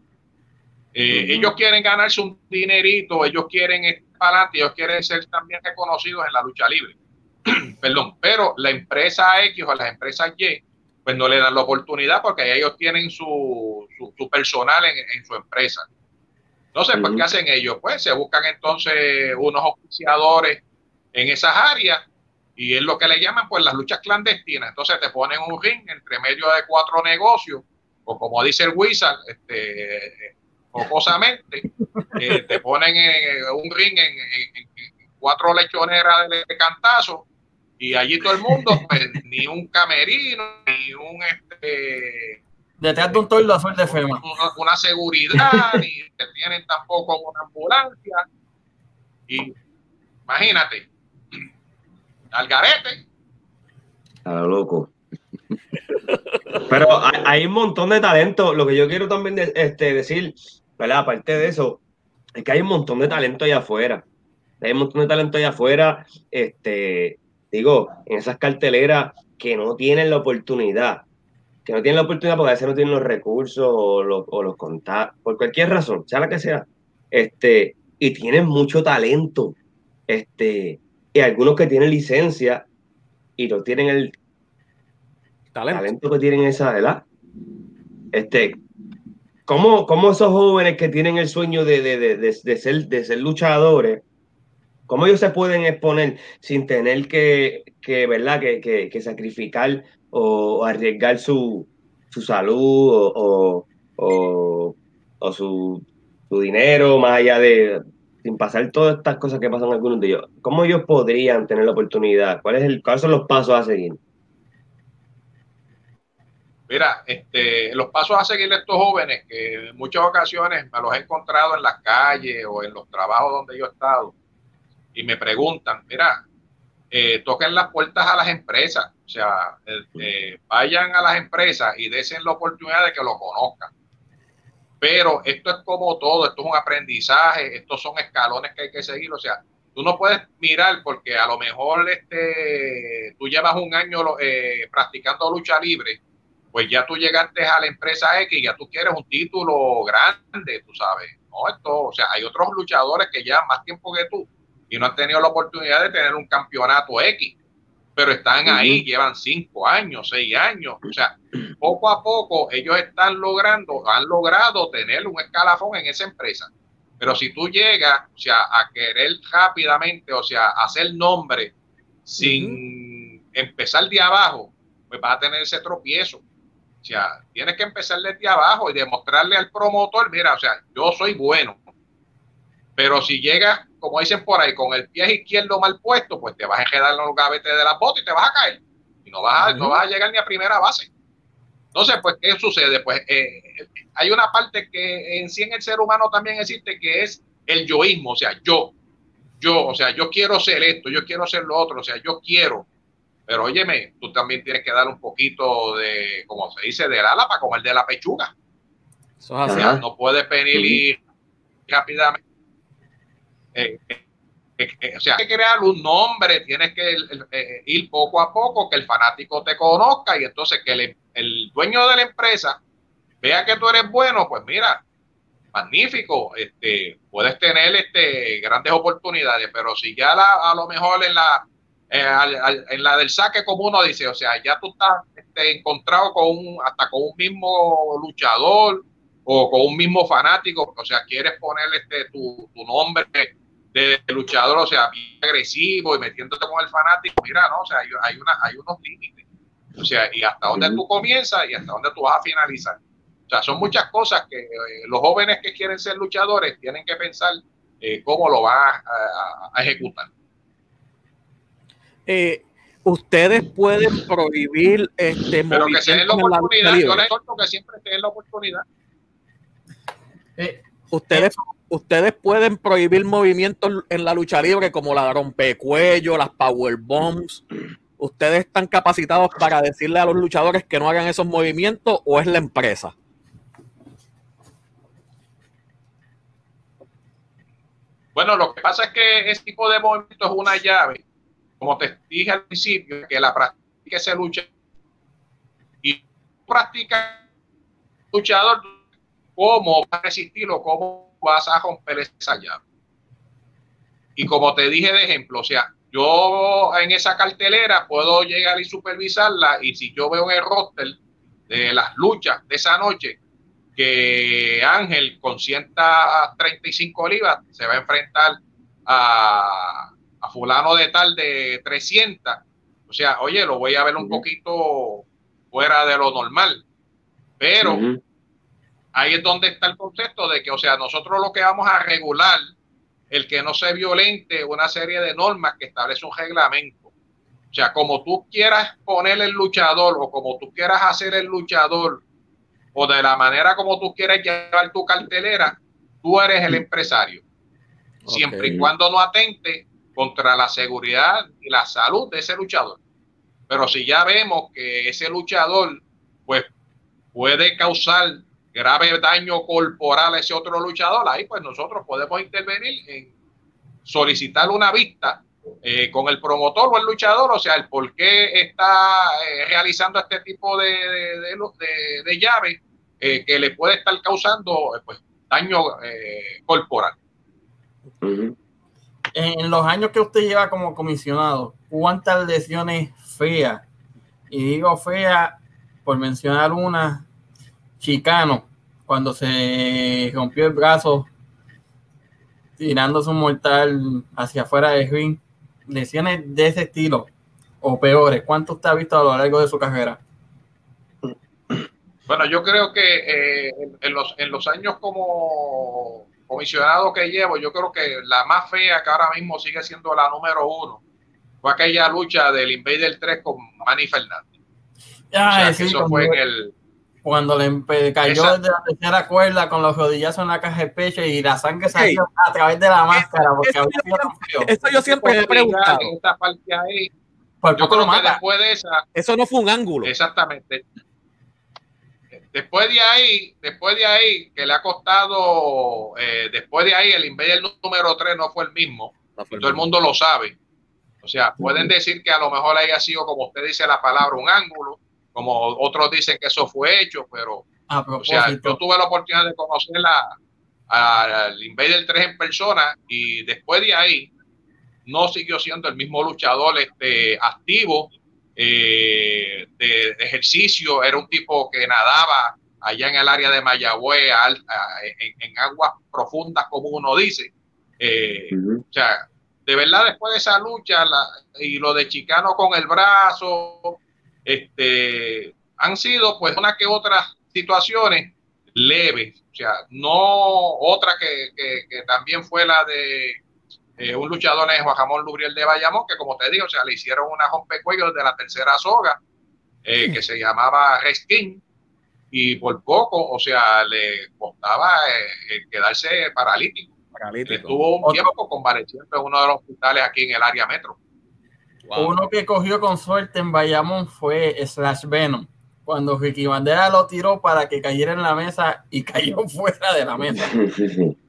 Eh, uh -huh. Ellos quieren ganarse un dinerito, ellos quieren estar adelante, ellos quieren ser también reconocidos en la lucha libre. (clears throat) Perdón, pero la empresa X o las empresas Y, pues no le dan la oportunidad porque ellos tienen su, su, su personal en, en, su empresa. Entonces, pues. ¿qué hacen ellos? Pues se buscan entonces unos oficiadores en esas áreas y es lo que le llaman pues las luchas clandestinas. Entonces te ponen un ring entre medio de cuatro negocios o como dice el Wizard, este, jocosamente, eh, te ponen eh, un ring en, en, en, cuatro lechoneras de, de cantazo y allí todo el mundo, pues, ni un camerino, ni un este detrás de un tordo azul de FEMA. Una, una seguridad, (laughs) ni que tienen tampoco una ambulancia. Y imagínate, al garete. A lo loco. Pero hay, hay, un montón de talento. Lo que yo quiero también de, este, decir, ¿verdad? Aparte de eso, es que hay un montón de talento allá afuera. Hay un montón de talento allá afuera, este, digo, en esas carteleras que no tienen la oportunidad. Que no tienen la oportunidad porque a veces no tienen los recursos o los, o los contactos, por cualquier razón, sea la que sea. Este, y tienen mucho talento. Este, y algunos que tienen licencia y no tienen el talento, talento que tienen esa edad. Este, ¿cómo, ¿Cómo, esos jóvenes que tienen el sueño de, de, de, de, ser, de ser luchadores, cómo ellos se pueden exponer sin tener que, que ¿verdad? Que, que, sacrificar o, arriesgar su, su salud o, o, su, su dinero más allá de, sin pasar todas estas cosas que pasan algunos de ellos, ¿cómo ellos podrían tener la oportunidad? ¿Cuál es el, ¿Cuáles son los pasos a seguir? Mira, este, los pasos a seguir de estos jóvenes, que en muchas ocasiones me los he encontrado en las calles o en los trabajos donde yo he estado, y me preguntan, mira, eh, toquen las puertas a las empresas, o sea, eh, vayan a las empresas y desen la oportunidad de que lo conozcan pero esto es como todo, esto es un aprendizaje, estos son escalones que hay que seguir, o sea, tú no puedes mirar porque a lo mejor este, tú llevas un año eh, practicando lucha libre, pues ya tú llegaste a la empresa X y ya tú quieres un título grande, tú sabes, no, esto, o sea, hay otros luchadores que llevan más tiempo que tú y no han tenido la oportunidad de tener un campeonato X pero están ahí, uh -huh. llevan cinco años, seis años, o sea, poco a poco ellos están logrando, han logrado tener un escalafón en esa empresa. Pero si tú llegas, o sea, a querer rápidamente, o sea, hacer nombre sin uh -huh. empezar de abajo, pues vas a tener ese tropiezo. O sea, tienes que empezar desde abajo y demostrarle al promotor, mira, o sea, yo soy bueno. Pero si llegas como dicen por ahí, con el pie izquierdo mal puesto, pues te vas a quedar en los gavetes de la bota y te vas a caer. Y no vas a, no vas a llegar ni a primera base. Entonces, pues, ¿qué sucede? Pues eh, hay una parte que en sí en el ser humano también existe, que es el yoísmo, o sea, yo, yo, o sea, yo quiero ser esto, yo quiero ser lo otro, o sea, yo quiero. Pero óyeme, tú también tienes que dar un poquito de, como se dice, del ala para comer de la pechuga. Eso es así. O sea, no puedes venir y rápidamente eh, eh, eh, o sea, hay que crear un nombre, tienes que ir poco a poco, que el fanático te conozca y entonces que el, el, dueño de la empresa vea que tú eres bueno, pues mira, magnífico, este, puedes tener este, grandes oportunidades, pero si ya la, a lo mejor en la, eh, en la del saque, como uno dice, o sea, ya tú estás este, encontrado con un, hasta con un mismo luchador o con un mismo fanático, o sea, quieres poner este, tu, tu nombre de luchador, o sea, bien agresivo y metiéndote con el fanático, mira, no, o sea, hay, una, hay unos límites, o sea, y hasta dónde tú comienzas y hasta dónde tú vas a finalizar. O sea, son muchas cosas que eh, los jóvenes que quieren ser luchadores tienen que pensar eh, cómo lo van a, ejecutar. Eh, ustedes pueden prohibir este pero que se den la oportunidad yo les que siempre se la oportunidad. Ustedes ustedes pueden prohibir movimientos en la lucha libre como la rompecuello las power bombs. Ustedes están capacitados para decirle a los luchadores que no hagan esos movimientos o es la empresa Bueno, lo que pasa es que ese tipo de movimiento es una llave, como te dije al principio, que la práctica se lucha y practica luchador, cómo va a resistirlo, cómo vas a romper esa llave. Y como te dije de ejemplo, o sea, yo en esa cartelera puedo llegar y supervisarla y si yo veo en el roster de las luchas de esa noche, que Ángel con 135 libras se va a enfrentar a, fulano de tal de 300. O sea, oye, lo voy a ver un poquito fuera de lo normal. Pero ahí es donde está el concepto de que, o sea, nosotros lo que vamos a regular, el que no se violente una serie de normas que establece un reglamento. O sea, como tú quieras poner el luchador o como tú quieras hacer el luchador o de la manera como tú quieres llevar tu cartelera, tú eres el empresario. Siempre y cuando no atente contra la seguridad y la salud de ese luchador. Pero si ya vemos que ese luchador pues puede causar grave daño corporal a ese otro luchador, ahí pues nosotros podemos intervenir en solicitar una vista eh, con el promotor o el luchador, o sea, el por qué está eh, realizando este tipo de, de, de, llaves eh, que le puede estar causando pues, daño corporal. En los años que usted lleva como comisionado, ¿cuántas lesiones feas? Y digo fea por mencionar una, Chicano, cuando se rompió el brazo tirándose un mortal hacia afuera del ring lesiones de ese estilo o peores, ¿cuánto usted ha visto a lo largo de su carrera? Bueno, yo creo que eh, en, los, en los años como comisionado que llevo, yo creo que la más fea que ahora mismo sigue siendo la número uno fue aquella lucha del Invader 3 con Manny Fernández. Ah, eso fue en el cuando le cayó desde la tercera cuerda con los rodillazos en la caja de pecho y la sangre salió a través de la máscara. Porque eso, yo siempre he preguntado. Esta parte ahí, yo creo que después de esa. Eso no fue un ángulo. Exactamente. Después de ahí, después de ahí, que le ha costado, eh, después de ahí, el Invader número 3 no fue el mismo. todo el mundo lo sabe. O sea, pueden decir que a lo mejor haya sido, como usted dice la palabra, un ángulo como otros dicen que eso fue hecho, pero o sea, yo tuve la oportunidad de conocer al Invader 3 en persona y después de ahí no siguió siendo el mismo luchador este, activo eh, de, ejercicio, era un tipo que nadaba allá en el área de Mayagüez, en, aguas profundas, como uno dice. Eh, o sea, de verdad, después de esa lucha y lo de Chicano con el brazo, este, han sido pues una que otras situaciones leves, o sea, no otra que, también fue la de eh, un luchador en Juan Jamón Lubriel de Bayamón, que como te digo, o sea, le hicieron una rompecuello de la tercera soga, eh, que se llamaba Reskin, y por poco, o sea, le costaba eh, quedarse paralítico. paralítico. Estuvo un tiempo convaleciente en uno de los hospitales aquí en el área metro. Uno que cogió con suerte en Bayamón fue Slash Venom. Cuando Ricky Bandera lo tiró para que cayera en la mesa y cayó (laughs) fuera de la mesa. (laughs)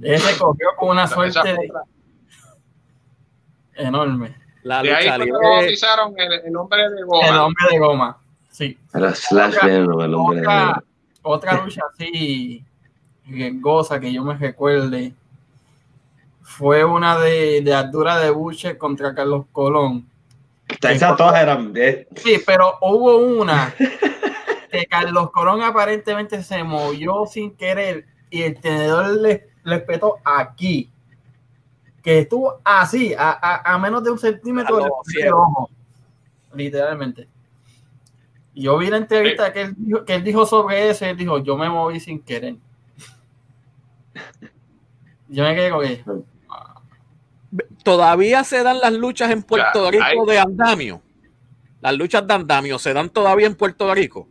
Ese cogió con una suerte enorme. La de ahí lo bautizaron el, el, hombre de goma. El hombre de goma, sí. Slash Venom, el hombre otra, de goma. Otra lucha así riesgosa que yo me recuerde fue una de, de altura de Buche contra Carlos Colón. Esas todas eran. eh, Sí, pero hubo una que Carlos Colón aparentemente se movió sin querer y el tenedor le, le petó aquí. Que estuvo así, a, a- a menos de un centímetro del ojo. Literalmente. Y Yo vi la entrevista que él, dijo, que él dijo sobre eso y él dijo, yo me moví sin querer. (laughs) Yo me quedé con que, Todavía se dan las luchas en Puerto Ya, Rico hay- de andamio. Las luchas de andamio se dan todavía en Puerto Rico.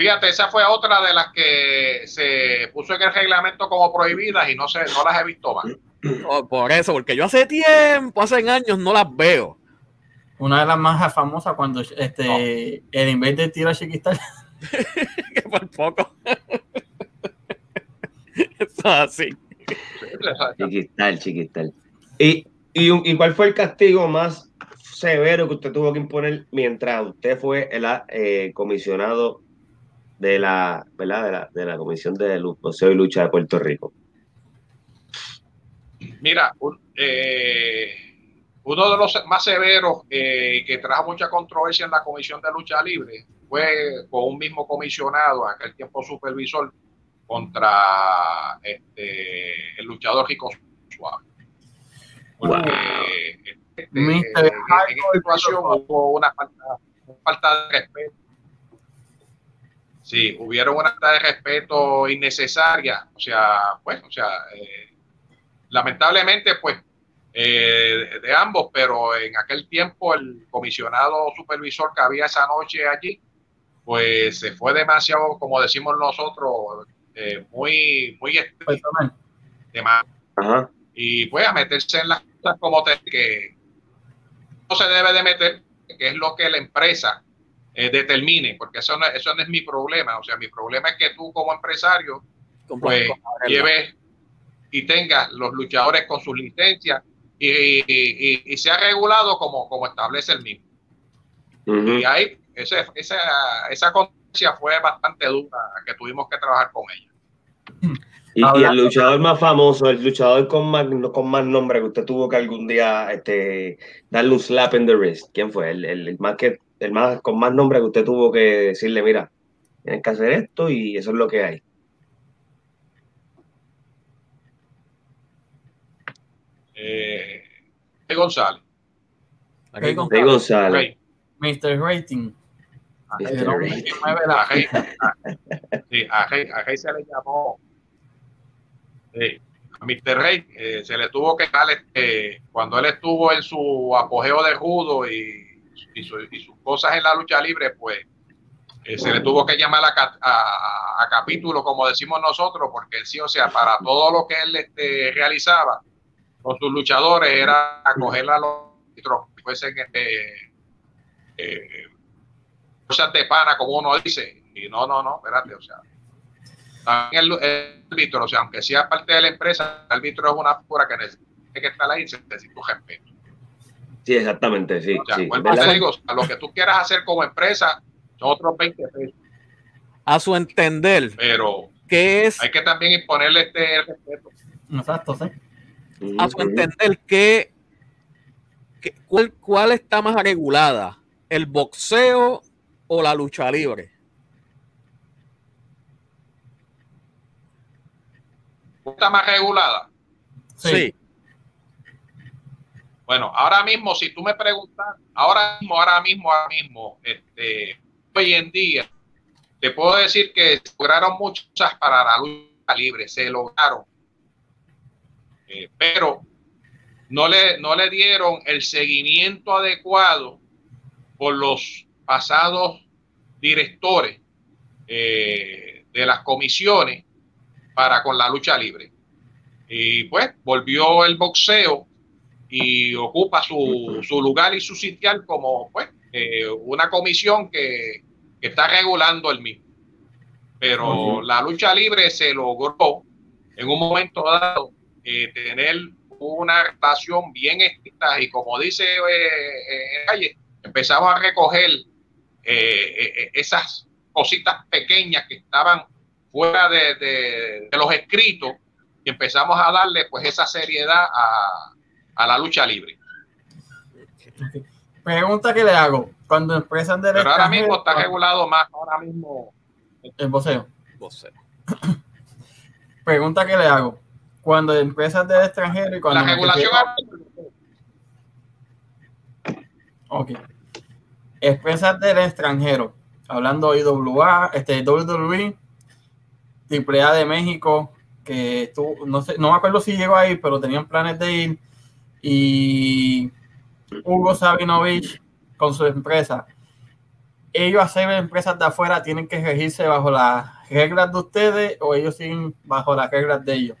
Fíjate, esa fue otra de las que se puso en el reglamento como prohibidas y no sé, no las he visto más. Oh, por eso, porque yo hace tiempo, hace años, no las veo. una de las más famosas cuando este el Invader tira a Chiquistar. (laughs) que por poco. (laughs) Eso es así. Chiquistal, chiquistal. ¿Y, y cuál fue el castigo más severo que usted tuvo que imponer mientras usted fue el eh, comisionado de la, ¿verdad? De la, de la Comisión de Boxeo y Lucha de Puerto Rico? Mira, un- eh, uno de los más severos eh, que trajo mucha controversia en la Comisión de Lucha Libre fue con un mismo comisionado, aquel tiempo supervisor, contra este, el luchador Rico Suave. Porque, este, en, esta situación hubo una falta, una falta de respeto. Sí, hubieron una falta de respeto innecesaria. O sea, pues, o sea, eh, lamentablemente, pues, eh, de, de ambos, pero en aquel tiempo el comisionado supervisor que había esa noche allí, pues se fue demasiado, como decimos nosotros, eh, muy, muy estricto, y pues a meterse en las cosas como te, que no se debe de meter, que es lo que la empresa eh, determine, porque eso no, eso no es mi problema, o sea, mi problema es que tú como empresario pues lleves y tengas los luchadores con sus licencias y, y, y- y sea regulado como, como establece el mismo. Y ahí ese, esa, esa conciencia fue bastante dura, que tuvimos que trabajar con ella. Y, el luchador más famoso, el luchador con más, con más nombre que usted tuvo que algún día este, darle un slap in the wrist. ¿Quién fue? El, el- el más que, el más con más nombre que usted tuvo que decirle, mira, tienes que hacer esto y eso es lo que hay. Eh, González. Rey González. Rey. Mr. Rating. A Rey, a, sí, a Rey- a Rey se le llamó sí, a Mr. Rey eh, se le tuvo que dar este, cuando él estuvo en su apogeo de judo y, y, su- y sus cosas en la lucha libre pues eh, se le tuvo que llamar a, ca- a- a capítulo como decimos nosotros porque sí o sea para todo lo que él este, realizaba con sus luchadores era acoger a los árbitros que fuesen este, eh, cosas de pana, como uno dice. Y no, no, no, espérate, o sea. También el, el árbitro, o sea, aunque sea parte de la empresa, el árbitro es una figura que necesita que estar ahí y se necesita un respeto. Sí, exactamente, sí. O sea, sí. vuelvo ¿Verdad? te digo, o sea, lo que tú quieras hacer como empresa son otros 20 pesos, A su entender, pero ¿qué es, hay que también imponerle este el respeto. Exacto, sí. A su entender, qué, qué- cuál, cuál está más regulada? ¿El boxeo o la lucha libre? ¿Está más regulada? Sí. Bueno, ahora mismo, si tú me preguntas, ahora mismo, ahora mismo, ahora mismo, este, hoy en día, te puedo decir que lograron muchas para la lucha libre, se lograron, Eh, pero no le, no le dieron el seguimiento adecuado por los pasados directores eh, de las comisiones para con la lucha libre. Y pues volvió el boxeo y ocupa su, su lugar y su sitial como pues eh, una comisión que, que está regulando el mismo. Pero la lucha libre se logró en un momento dado eh, tener una relación bien estricta y como dice eh, eh, Calle, empezamos a recoger esas cositas pequeñas que estaban fuera de, de, de los escritos y empezamos a darle pues esa seriedad a, a la lucha libre. Pregunta que le hago. Cuando empresas del Pero ahora extranjero- mismo está regulado más, ahora mismo. El voceo. Voceo. (coughs) Pregunta que le hago. Cuando empresas del extranjero y cuando La regulación Ok. Empresas del extranjero. Hablando IWA, este, WWE, AAA de México, que estuvo, no sé, no me acuerdo si llegó ahí, pero tenían planes de ir. Y Hugo Sabinovich con su empresa. Ellos hacer empresas de afuera tienen que regirse bajo las reglas de ustedes o ellos siguen bajo las reglas de ellos.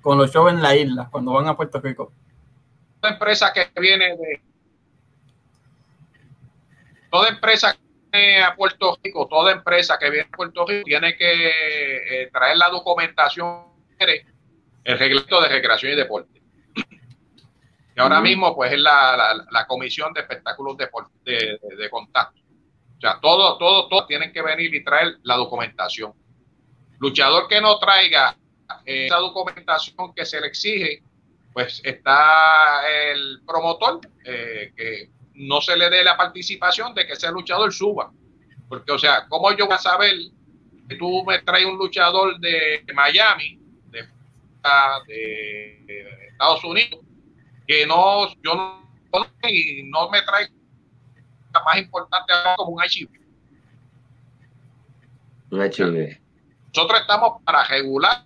Con los shows en la isla, cuando van a Puerto Rico. toda empresa que viene de toda empresa que viene a Puerto Rico, toda empresa que viene a Puerto Rico tiene que eh, traer la documentación el reglamento de recreación y deporte. Y ahora mismo pues es la, la, la comisión de espectáculos de, de, de contacto. O sea, todo, todo, todo tienen que venir y traer la documentación. Luchador que no traiga eh, esa documentación que se le exige, pues está el promotor eh, que no se le dé la participación de que ese luchador suba. Porque, o sea, ¿cómo yo voy a saber que tú me traes un luchador de Miami, de Estados Unidos, que no, yo no, y no me trae la más importante como un archivo? Un HD. Nosotros estamos para regular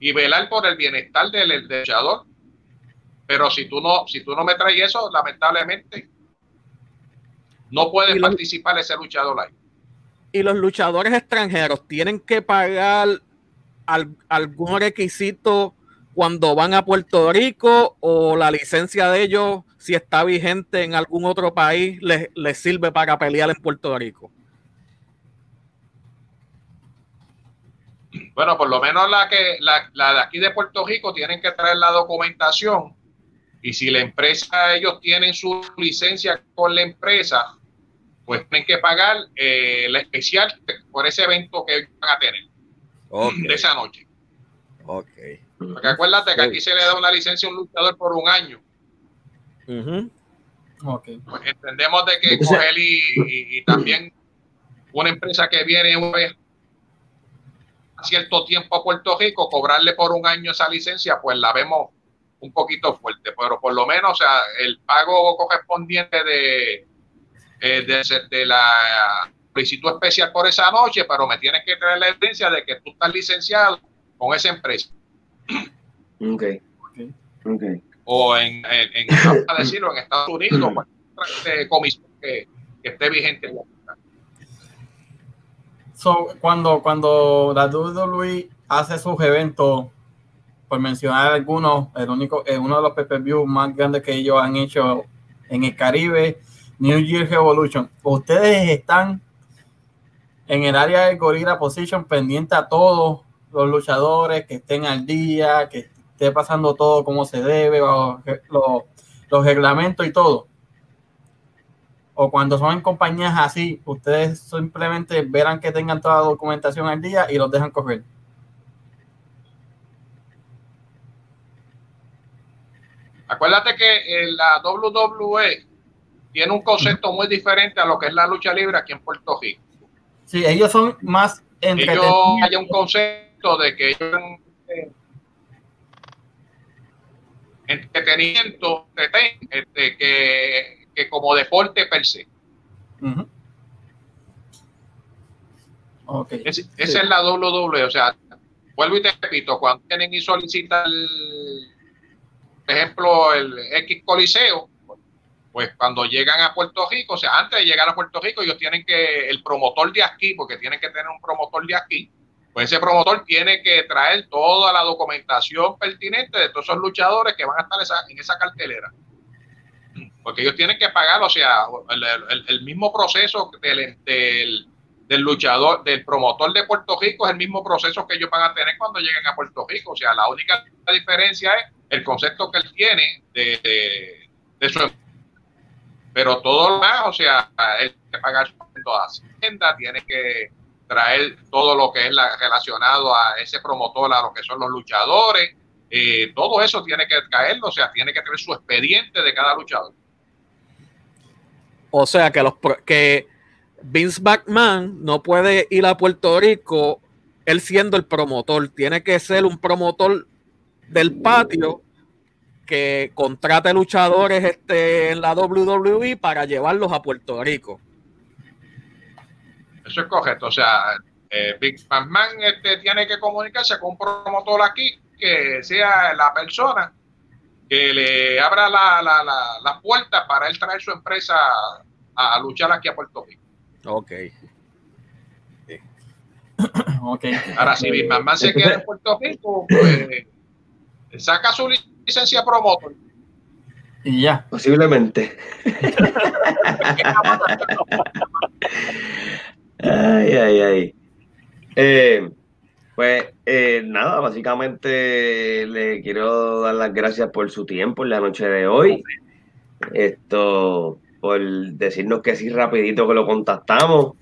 y velar por el bienestar del, del luchador. Pero si tú no, si tú no me traes eso, lamentablemente no puede Y lo- participar ese luchador ahí. Y los luchadores extranjeros tienen que pagar al- algún requisito cuando van a Puerto Rico o la licencia de ellos, si está vigente en algún otro país, les, les sirve para pelear en Puerto Rico. Bueno, por lo menos la que la, la de aquí de Puerto Rico tienen que traer la documentación y si la empresa ellos tienen su licencia con la empresa, pues tienen que pagar eh, la especial por ese evento que ellos van a tener de esa noche. ok. Porque acuérdate que aquí se le da una licencia a un luchador por un año. Pues entendemos de que Entonces- coger y, y- y también una empresa que viene una vez a cierto tiempo a Puerto Rico, cobrarle por un año esa licencia, pues la vemos un poquito fuerte, pero por lo menos, o sea, el pago correspondiente de, eh, de, de la solicitud especial por esa noche, pero me tienes que traer la evidencia de que tú estás licenciado con esa empresa Ok. Ok. o en, en, en a decirlo, en Estados Unidos, cualquier eh, comisión que, que esté vigente. So, cuando, cuando la WWE hace sus eventos, por mencionar algunos, el único, eh, uno de los pay-per-view más grandes que ellos han hecho en el Caribe, New Year Revolution, ustedes están en el área de Gorilla Position pendiente a todos los luchadores que estén al día, que esté pasando todo como se debe, los, los reglamentos y todo o cuando son en compañías así, ustedes simplemente verán que tengan toda la documentación al día y los dejan correr. Acuérdate que eh, la WWE tiene un concepto muy diferente a lo que es la lucha libre aquí en Puerto Rico. Sí, ellos son más Ellos entretenidos. hay un concepto de que ellos eh, entretenimiento entreten, este, que, que como deporte per se. Ujú. Ok. Es- esa es la WWE, o sea, vuelvo y te repito, cuando tienen y solicitan, por ejemplo, el X Coliseo, pues cuando llegan a Puerto Rico, o sea, antes de llegar a Puerto Rico, ellos tienen que, el promotor de aquí, porque tienen que tener un promotor de aquí, pues ese promotor tiene que traer toda la documentación pertinente de todos esos luchadores que van a estar en esa cartelera. Porque ellos tienen que pagar, o sea, el, mismo proceso del, del, luchador, del promotor de Puerto Rico es el mismo proceso que ellos van a tener cuando lleguen a Puerto Rico. O sea, la única diferencia es el concepto que él tiene de, de, de su pero todo lo demás, o sea, él tiene que pagar su Hacienda, tiene que traer todo lo que es la, relacionado a ese promotor, a lo que son los luchadores. Eh, todo eso tiene que caerlo, o sea, tiene que tener su expediente de cada luchador. O sea, que, los, que Vince McMahon no puede ir a Puerto Rico él siendo el promotor, tiene que ser un promotor del patio que contrate luchadores este, en la WWE para llevarlos a Puerto Rico. Eso es correcto. O sea, eh, Big McMahon este, tiene que comunicarse con un promotor aquí que sea la persona que le abra la, la, la, puerta para él traer su empresa a, luchar aquí a Puerto Rico. Ok. (coughs) okay. Ahora, si Big McMahon se queda en Puerto Rico, pues saca su licencia promotor. Y ya. Posiblemente. (laughs) ay, ay, ay. Eh, pues eh, nada, básicamente le quiero dar las gracias por su tiempo en la noche de hoy. Esto, por decirnos que sí rapidito que lo contactamos.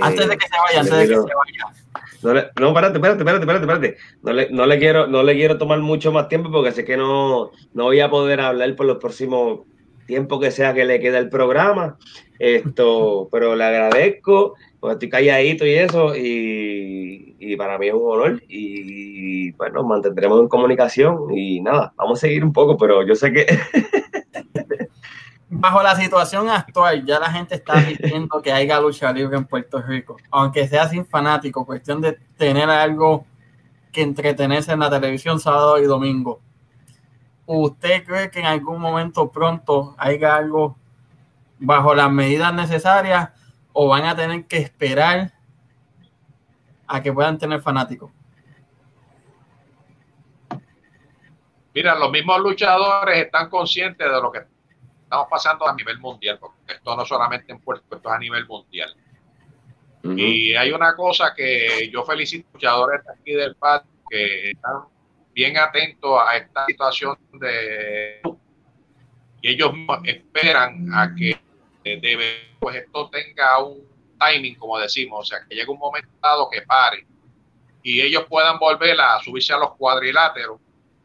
antes de que se vaya, antes de que se vaya. No, le, no, espérate, espérate, espérate, espérate, espérate. No le, no le quiero, no le quiero tomar mucho más tiempo porque sé que no, no voy a poder hablar por los próximos tiempos que sea que le quede el programa. Esto, pero le agradezco, porque estoy calladito y eso, y, y para mí es un honor. Y bueno, mantendremos en comunicación y nada, vamos a seguir un poco, pero yo sé que (laughs) bajo la situación actual, ya la gente está diciendo que haya lucha libre en Puerto Rico, aunque sea sin fanático, cuestión de tener algo que entretenerse en la televisión sábado y domingo. ¿Usted cree que en algún momento pronto haya algo bajo las medidas necesarias o van a tener que esperar a que puedan tener fanáticos? Mira, los mismos luchadores están conscientes de lo que estamos pasando a nivel mundial, porque esto no solamente en Puerto esto es a nivel mundial. Y hay una cosa que yo felicito a los luchadores aquí del patio que están bien atentos a esta situación de y ellos esperan a que debe, pues esto tenga un timing, como decimos, o sea, que llegue un momento dado que pare y ellos puedan volver a subirse a los cuadriláteros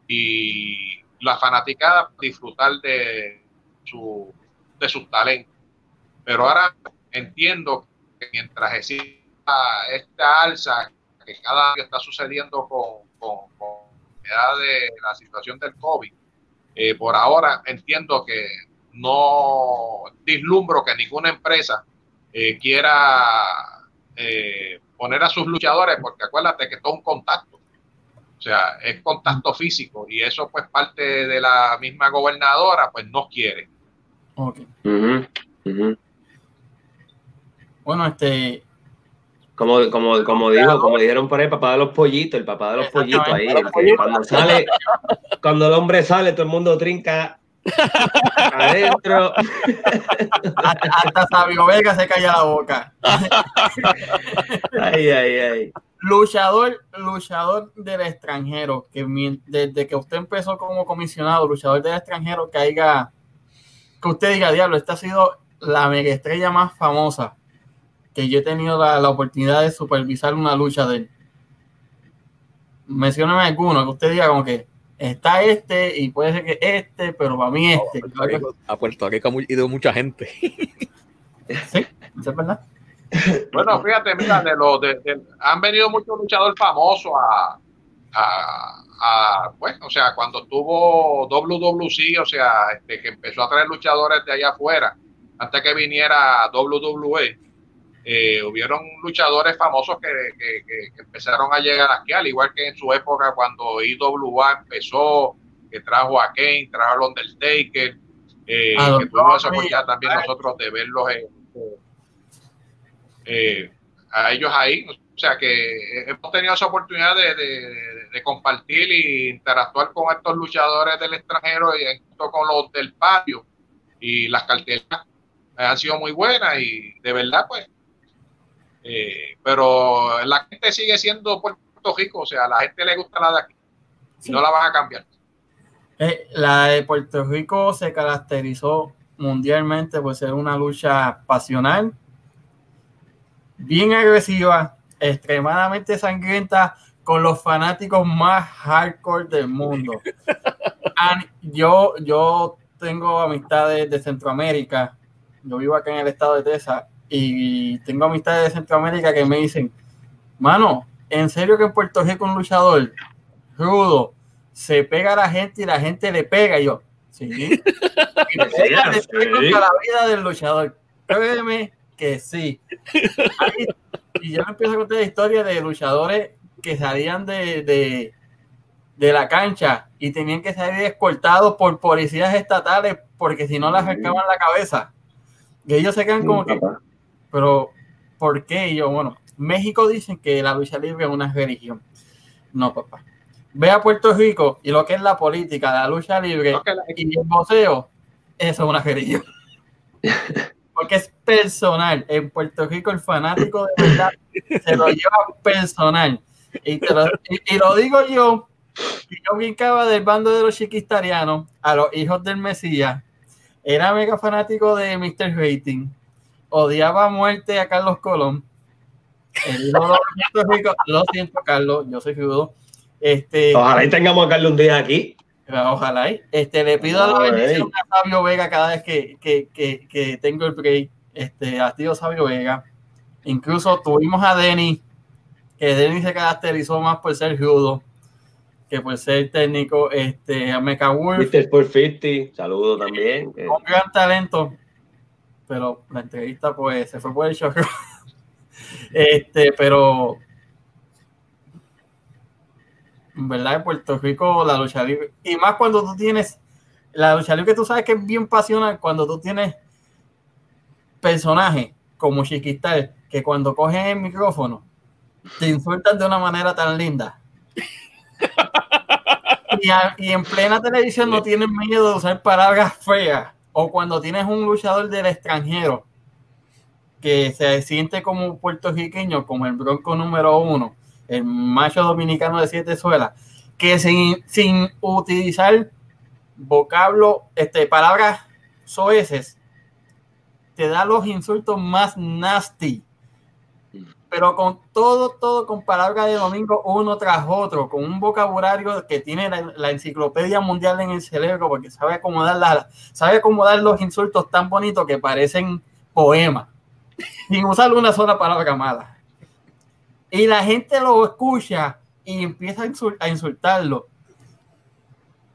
y la fanaticada disfrutar de, su, de sus talentos. Pero ahora entiendo que mientras exista esta alza que cada día está sucediendo con, con, de la situación del COVID, eh, por ahora entiendo que no dislumbro que ninguna empresa eh, quiera eh, poner a sus luchadores, porque acuérdate que es un contacto. O sea, es contacto físico y eso pues parte de la misma gobernadora pues no quiere. Bueno, este. Como, como, como digo, como dijeron por ahí, papá de los pollitos, el papá de los pollitos ahí. cuando sale, cuando el hombre sale, todo el mundo trinca adentro. (laughs) Hasta, Sabio Vega se calla la boca. (laughs) ay, ay, ay. Luchador, luchador del extranjero, que desde que usted empezó como comisionado, luchador del extranjero, que haya que usted diga, diablo, esta ha sido la mega estrella más famosa que yo he tenido la, oportunidad de supervisar una lucha de él. Mencióname alguno que usted diga como que está este y puede ser que este, pero para mí este. A Puerto Rico, ha ido mucha gente. (laughs) sí, es verdad. Bueno, fíjate, mira, de los han venido muchos luchadores famosos a, pues, o sea, cuando tuvo WWC, o sea, este, que empezó a traer luchadores de allá afuera, antes que viniera WWE, eh, hubieron luchadores famosos que, empezaron a llegar aquí, al igual que en su época cuando IWA empezó, que trajo a Kane, trajo a Undertaker, eh, ah, que tuvimos esa oportunidad también nosotros de verlos eh, a ellos ahí. O sea que hemos tenido esa oportunidad de, compartir e interactuar con estos luchadores del extranjero y con los del patio. Y las cartelas han sido muy buenas y de verdad, pues. Eh, pero la gente sigue siendo Puerto Rico, o sea, a la gente le gusta la de aquí y no la van a cambiar. Eh, la de Puerto Rico se caracterizó mundialmente por ser una lucha pasional, bien agresiva, extremadamente sangrienta con los fanáticos más hardcore del mundo. (laughs) And yo, yo tengo amistades de Centroamérica. Yo vivo acá en el estado de Texas y tengo amistades de Centroamérica que me dicen, mano, ¿en serio que en Puerto Rico un luchador rudo se pega a la gente y la gente le pega? Y yo, sí. Y (laughs) pega de Sí. contra la vida del luchador. Créeme que sí. Ahí- y yo me empiezo a contar la historia de luchadores que salían de, de, de la cancha y tenían que salir escoltados por policías estatales porque si no les arrancaban la cabeza. Y ellos se quedan como que. Pero ¿por qué? Y yo, bueno, México dicen que la lucha libre es una religión. No, papá. Ve a Puerto Rico y lo que es la política, la lucha libre la- y el boxeo, eso es una religión. (laughs) Porque es personal. En Puerto Rico el fanático de verdad se lo lleva personal. Y, te lo, y- y lo digo yo, que yo brincaba del bando de los chiquistarianos a los hijos del Mesías. Era mega fanático de Mr. Rating. Odiaba a muerte a Carlos Colón. Rico. Lo siento, Carlos, yo soy judo. Este, Ojalá y tengamos a Carlos un día aquí. Ojalá. y- Este, le pido la Ay. bendición a Sabio Vega cada vez que, que, que, que tengo el break. Este, a tío Sabio Vega. Incluso tuvimos a Denny, que Denny se caracterizó más por ser judo que por ser técnico. Este, a Mecha Wolf, Mr. 450, saludo también. un gran talento, pero la entrevista pues se fue por el show. (laughs) este, pero en verdad en Puerto Rico la lucha libre, y más cuando tú tienes la lucha libre que tú sabes que es bien pasional, cuando tú tienes personajes como Chiquistal, que cuando cogen el micrófono te insultan de una manera tan linda. (laughs) Y, a- y en plena televisión no tienen miedo de usar palabras feas. O cuando tienes un luchador del extranjero que se siente como puertorriqueño, como el bronco número uno, el macho dominicano de siete suelas, que sin, sin utilizar vocablo, este, palabras soeces, te da los insultos más nasty pero con todo, todo con palabras de domingo uno tras otro, con un vocabulario que tiene la, enciclopedia mundial en el cerebro, porque sabe acomodar, la, sabe acomodar los insultos tan bonitos que parecen poemas, sin usar una sola palabra mala. Y la gente lo escucha y empieza a, insul- a insultarlo.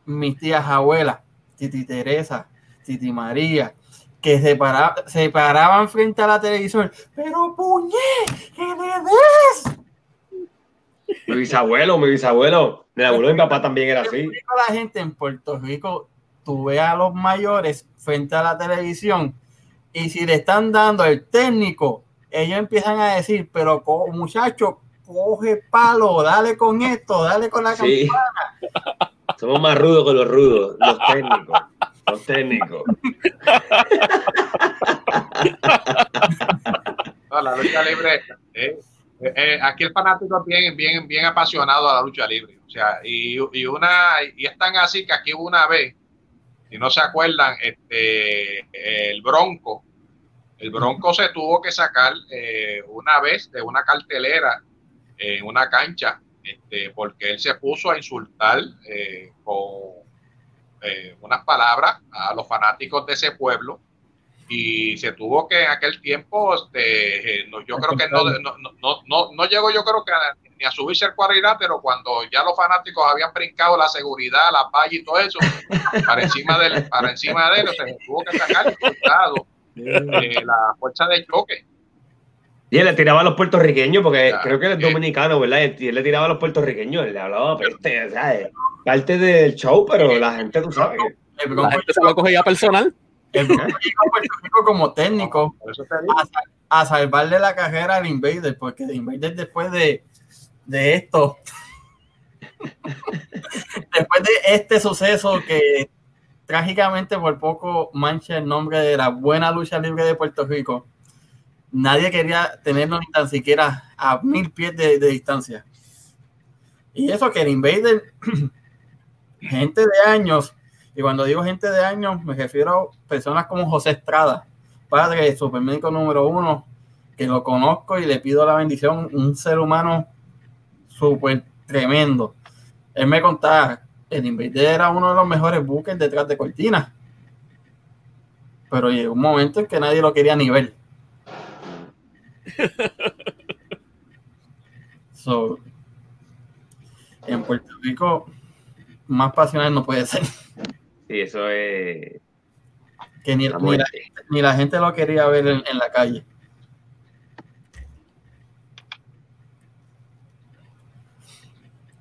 Mis tías abuelas, Titi Teresa, Titi María, que se, para- se paraban frente a la televisión, pero puñe, que le des. Mi bisabuelo, mi bisabuelo. El abuelo de mi papá también era así. La gente en Puerto Rico, tú ves a los mayores frente a la televisión y si le están dando el técnico, ellos empiezan a decir, pero co- muchacho, coge palo, dale con esto, dale con la Sí. campana. Somos más rudos que los rudos, los técnicos. Los técnicos. (laughs) No, la lucha libre. eh, eh, eh, aquí el fanático es bien, bien, bien apasionado a la lucha libre. O sea, y, y una, y es tan así que aquí una vez, si no se acuerdan, este, el Bronco, el Bronco se tuvo que sacar una vez de una cartelera en una cancha, este, porque él se puso a insultar eh, con eh, unas palabras a los fanáticos de ese pueblo y se tuvo que en aquel tiempo, este, eh, no, yo creo que no, no, no, no, no llegó yo creo que a- ni a subirse al cuadrilátero cuando ya los fanáticos habían brincado la seguridad, la valla y todo eso, (laughs) para encima de él, para encima de él, se tuvo que sacar insultado eh, la fuerza de choque. Y él le tiraba a los puertorriqueños, porque Ya, creo que él es dominicano, ¿verdad? Y él le tiraba a los puertorriqueños, él le hablaba peste, ¿sabes? Parte del show, pero la gente, tú sabes. que- El La Bronco gente se lo cogía personal. el Bronco llegó a Puerto Rico como técnico a, a salvarle la carrera al Invader, porque el Invader después de, de esto, (laughs) después de este suceso que trágicamente por poco mancha el nombre de la buena lucha libre de Puerto Rico, nadie quería tenerlo ni tan siquiera a mil pies de, de distancia. Y eso que el Invader, (clears throat) gente de años, y cuando digo gente de años, me refiero a personas como José Estrada, padre, supermédico número uno, que lo conozco y le pido la bendición, un ser humano súper tremendo. Él me contaba, el Invader era uno de los mejores buques detrás de Cortina. Pero llegó un momento en que nadie lo quería a nivel. So, en Puerto Rico, más pasional no puede ser. Sí, eso es. Que ni, la ni, la, muerte. ni la gente lo quería ver en, en la calle.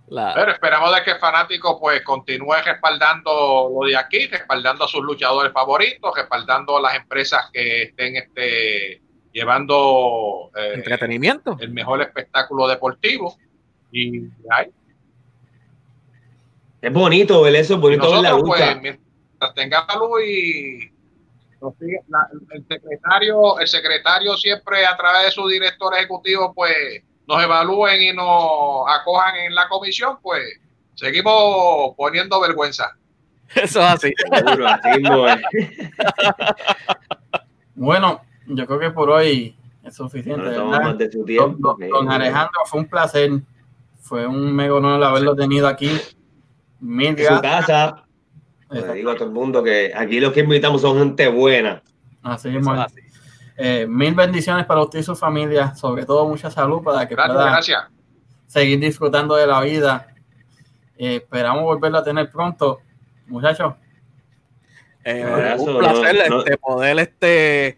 La- Pero esperamos de que el fanático pues continúe respaldando lo de aquí, respaldando a sus luchadores favoritos, respaldando a las empresas que estén este, llevando eh, entretenimiento. el mejor espectáculo deportivo. Y ahí, Es bonito ver eso, es bonito ver la nosotros lucha. pues mientras tengamos luz y la- el secretario, el secretario siempre a través de su director ejecutivo pues nos evalúen y nos acojan en la comisión, pues seguimos poniendo vergüenza. Eso es así. Seguro, así. Bueno, yo creo que por hoy es suficiente. No Don, tiempo. don- don Alejandro, fue un placer. Fue un mega honor haberlo tenido aquí. Mil En su casa, le digo a todo el mundo que aquí los que invitamos son gente buena. Así es así. Eh, mil bendiciones para usted y su familia, sobre todo mucha salud para que Gracias, pueda gracias. seguir disfrutando de la vida. Eh, esperamos volverlo a tener pronto, muchachos. Eh, Un placer no- no- este, poder este,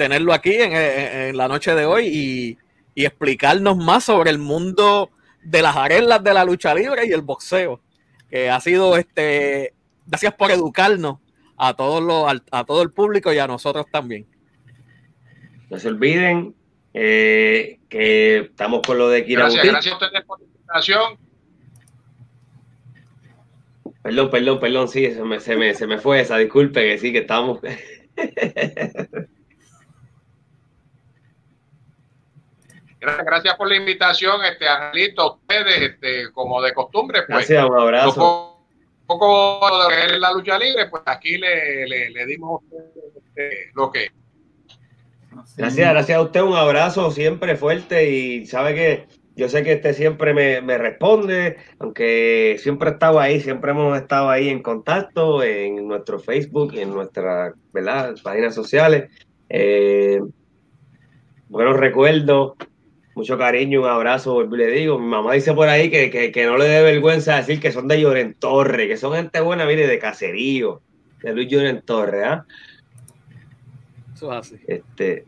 tenerlo aquí en, en- en la noche de hoy y, y explicarnos más sobre el mundo de las arenas de la lucha libre y el boxeo, que ha sido este gracias por educarnos a todos los al- a todo el público y a nosotros también. No se olviden eh, que estamos con lo de Kira Gracias, Boutique. gracias a ustedes por la invitación. Perdón, perdón, perdón, sí, se me, se me, se me fue esa, disculpe que sí, que estábamos. (laughs) Gracias, gracias por la invitación, este Angelito, a ustedes, este, como de costumbre, pues Gracias, un abrazo. poco, poco de lo que es la lucha libre, pues aquí le, le, le dimos este, lo que Gracias, gracias a usted, un abrazo siempre fuerte y sabe que yo sé que usted siempre me, me responde, aunque siempre he estado ahí, siempre hemos estado ahí en contacto en nuestro Facebook, en nuestras ¿verdad? páginas sociales. Eh, buenos recuerdos, mucho cariño, un abrazo, vuelvo y le digo. Mi mamá dice por ahí que, que, que no le dé vergüenza decir que son de Lloren Torre, que son gente buena, mire, de caserío, de Luis Lloren Torre, ¿ah? Eso es así. Este,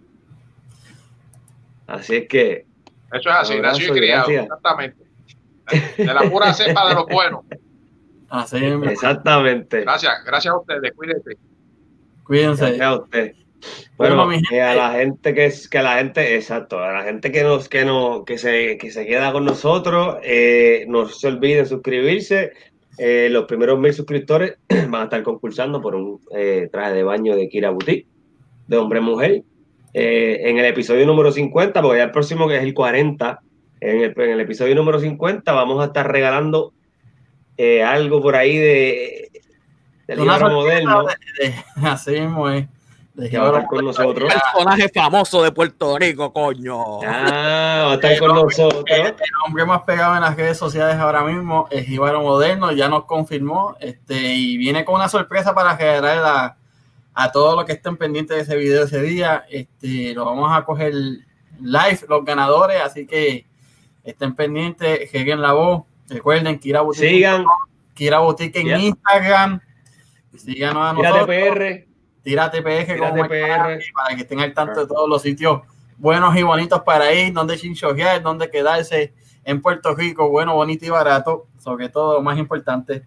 así es que Eso es así, nació y criado, gracias. exactamente. De la pura (laughs) cepa de los buenos. Así mismo. Exactamente. Gracias, gracias a ustedes, cuídense. Cuídense. Gracias a usted. Bueno, Bueno, mi gente. eh, a la gente que es, que a la gente, exacto, a la gente que nos, que no, que se, que se queda con nosotros, eh, no se olviden suscribirse. Eh, los primeros mil suscriptores (clears throat) van a estar concursando por un eh, traje de baño de Kira Boutique, de hombre-mujer. Eh, en el episodio número 50, porque ya el próximo que es el 40, en el, en el episodio número 50 vamos a estar regalando algo por ahí de, del libro moderno de- de- (laughs) así mismo es. De que va a estar con nosotros. Personaje famoso de Puerto Rico, coño. Ah, va a estar con El nosotros. hombre más pegado en las redes sociales ahora mismo es Jíbaro Moderno, ya nos confirmó, este, y viene con una sorpresa para regalar a, a todos los que estén pendientes de ese video ese día. Este, lo vamos a coger live, los ganadores, así que estén pendientes, lleguen la voz. Recuerden, Kira Boutique, Sigan, Kira Boutique en Ya. Instagram. Síganos a nosotros. PR. Tírate PG como PR. para que estén al tanto de todos los sitios buenos y bonitos para ir, donde chinchojear, donde quedarse en Puerto Rico, bueno, bonito y barato, sobre todo lo más importante.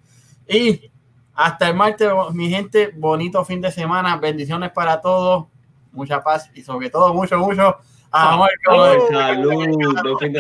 Y hasta el martes, mi gente, bonito fin de semana, bendiciones para todos, mucha paz y sobre todo mucho, mucho amor. salud, buen fin de